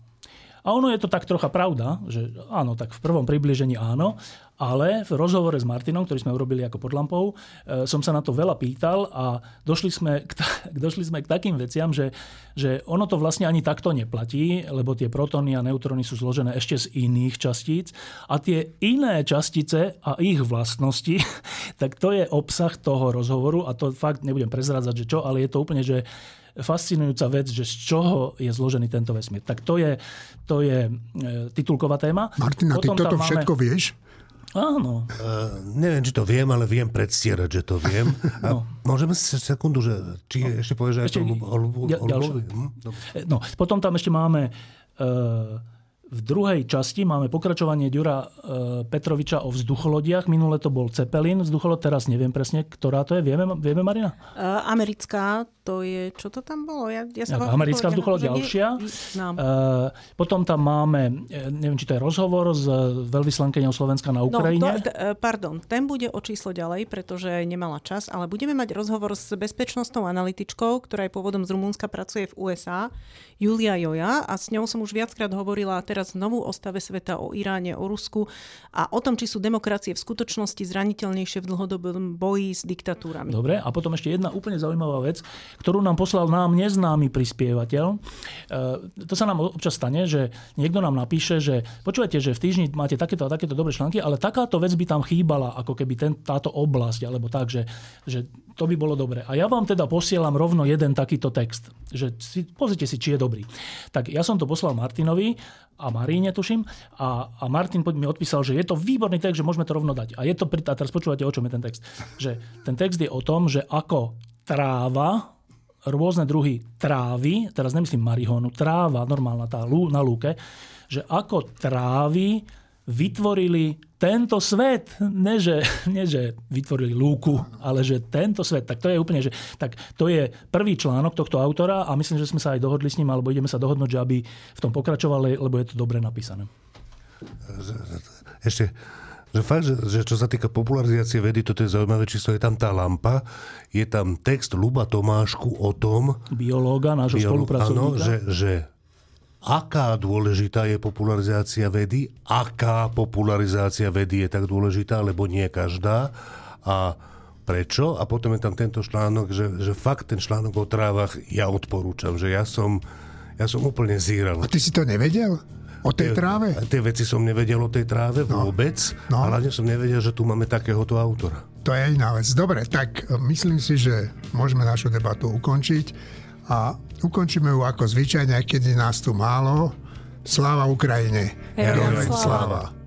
A ono je to tak trocha pravda, že áno, tak v prvom približení áno, ale v rozhovore s Martinom, ktorý sme urobili ako pod lampou, e, som sa na to veľa pýtal a došli sme k, došli sme k takým veciam, že, že ono to vlastne ani takto neplatí, lebo tie protóny a neutróny sú zložené ešte z iných častíc a tie iné častice a ich vlastnosti, tak to je obsah toho rozhovoru a to fakt nebudem prezrádzať, že čo, ale je to úplne, že fascinujúca vec, že z čoho je zložený tento vesmír. Tak to je, to je e, titulková téma. Martina, Potom ty toto máme... všetko vieš? Áno. Uh, neviem, či to viem, ale viem predstierať, že to viem. A no. môžeme si sekundu, že či no. ešte povieš aj ešte, o, o, o, ja, o hm? No, potom tam ešte máme uh, v druhej časti máme pokračovanie Ďura e, Petroviča o vzducholodiach. Minule to bol Cepelin vzducholod, teraz neviem presne, ktorá to je. Vieme, vieme Marina? Uh, americká, to je, čo to tam bolo? Ja, ja ja, americká vzducholod ďalšia. Uh, potom tam máme, neviem, či to je rozhovor s veľvyslankyňou Slovenska na no, Ukrajine. No, to, pardon, ten bude o číslo ďalej, pretože nemala čas, ale budeme mať rozhovor s bezpečnostnou analytičkou, ktorá je pôvodom z Rumúnska, pracuje v USA, Julia Joja a s ňou som už viackrát hovorila a teraz znovu o stave sveta, o Iráne, o Rusku a o tom, či sú demokracie v skutočnosti zraniteľnejšie v dlhodobom boji s diktatúrami. Dobre, a potom ešte jedna úplne zaujímavá vec, ktorú nám poslal nám neznámy prispievateľ. E, to sa nám občas stane, že niekto nám napíše, že počujete, že v týždni máte takéto a takéto dobré články, ale takáto vec by tam chýbala, ako keby ten, táto oblasť, alebo tak, že, že to by bolo dobre. A ja vám teda posielam rovno jeden takýto text, že si, pozrite si, či je dobrý. Tak ja som to poslal Martinovi a Maríne, tuším. A, a Martin mi odpísal, že je to výborný text, že môžeme to rovno dať. A, je to, a teraz počúvate, o čom je ten text. Že ten text je o tom, že ako tráva, rôzne druhy trávy, teraz nemyslím marihónu, tráva, normálna tá lú, na lúke, že ako trávy vytvorili tento svet. Ne že, ne, že vytvorili lúku, ale že tento svet. Tak to je úplne, že tak to je prvý článok tohto autora a myslím, že sme sa aj dohodli s ním, alebo ideme sa dohodnúť, že aby v tom pokračovali, lebo je to dobre napísané. Ešte, že fakt, že, že čo sa týka popularizácie vedy, toto je zaujímavé číslo, je tam tá lampa, je tam text Luba Tomášku o tom... Biológa, nášho biolo- spolupracovníka. Áno, že, že aká dôležitá je popularizácia vedy, aká popularizácia vedy je tak dôležitá, lebo nie každá a prečo. A potom je tam tento článok, že, že fakt ten článok o trávach ja odporúčam, že ja som, ja som úplne zíral. A ty si to nevedel? O tej tráve? Tie, tie veci som nevedel o tej tráve no. vôbec, no. ale hlavne som nevedel, že tu máme takéhoto autora. To je iná vec. Dobre, tak e, myslím si, že môžeme našu debatu ukončiť a ukončíme ju ako zvyčajne, keď je nás tu málo. Sláva Ukrajine. Herojem sláva. sláva.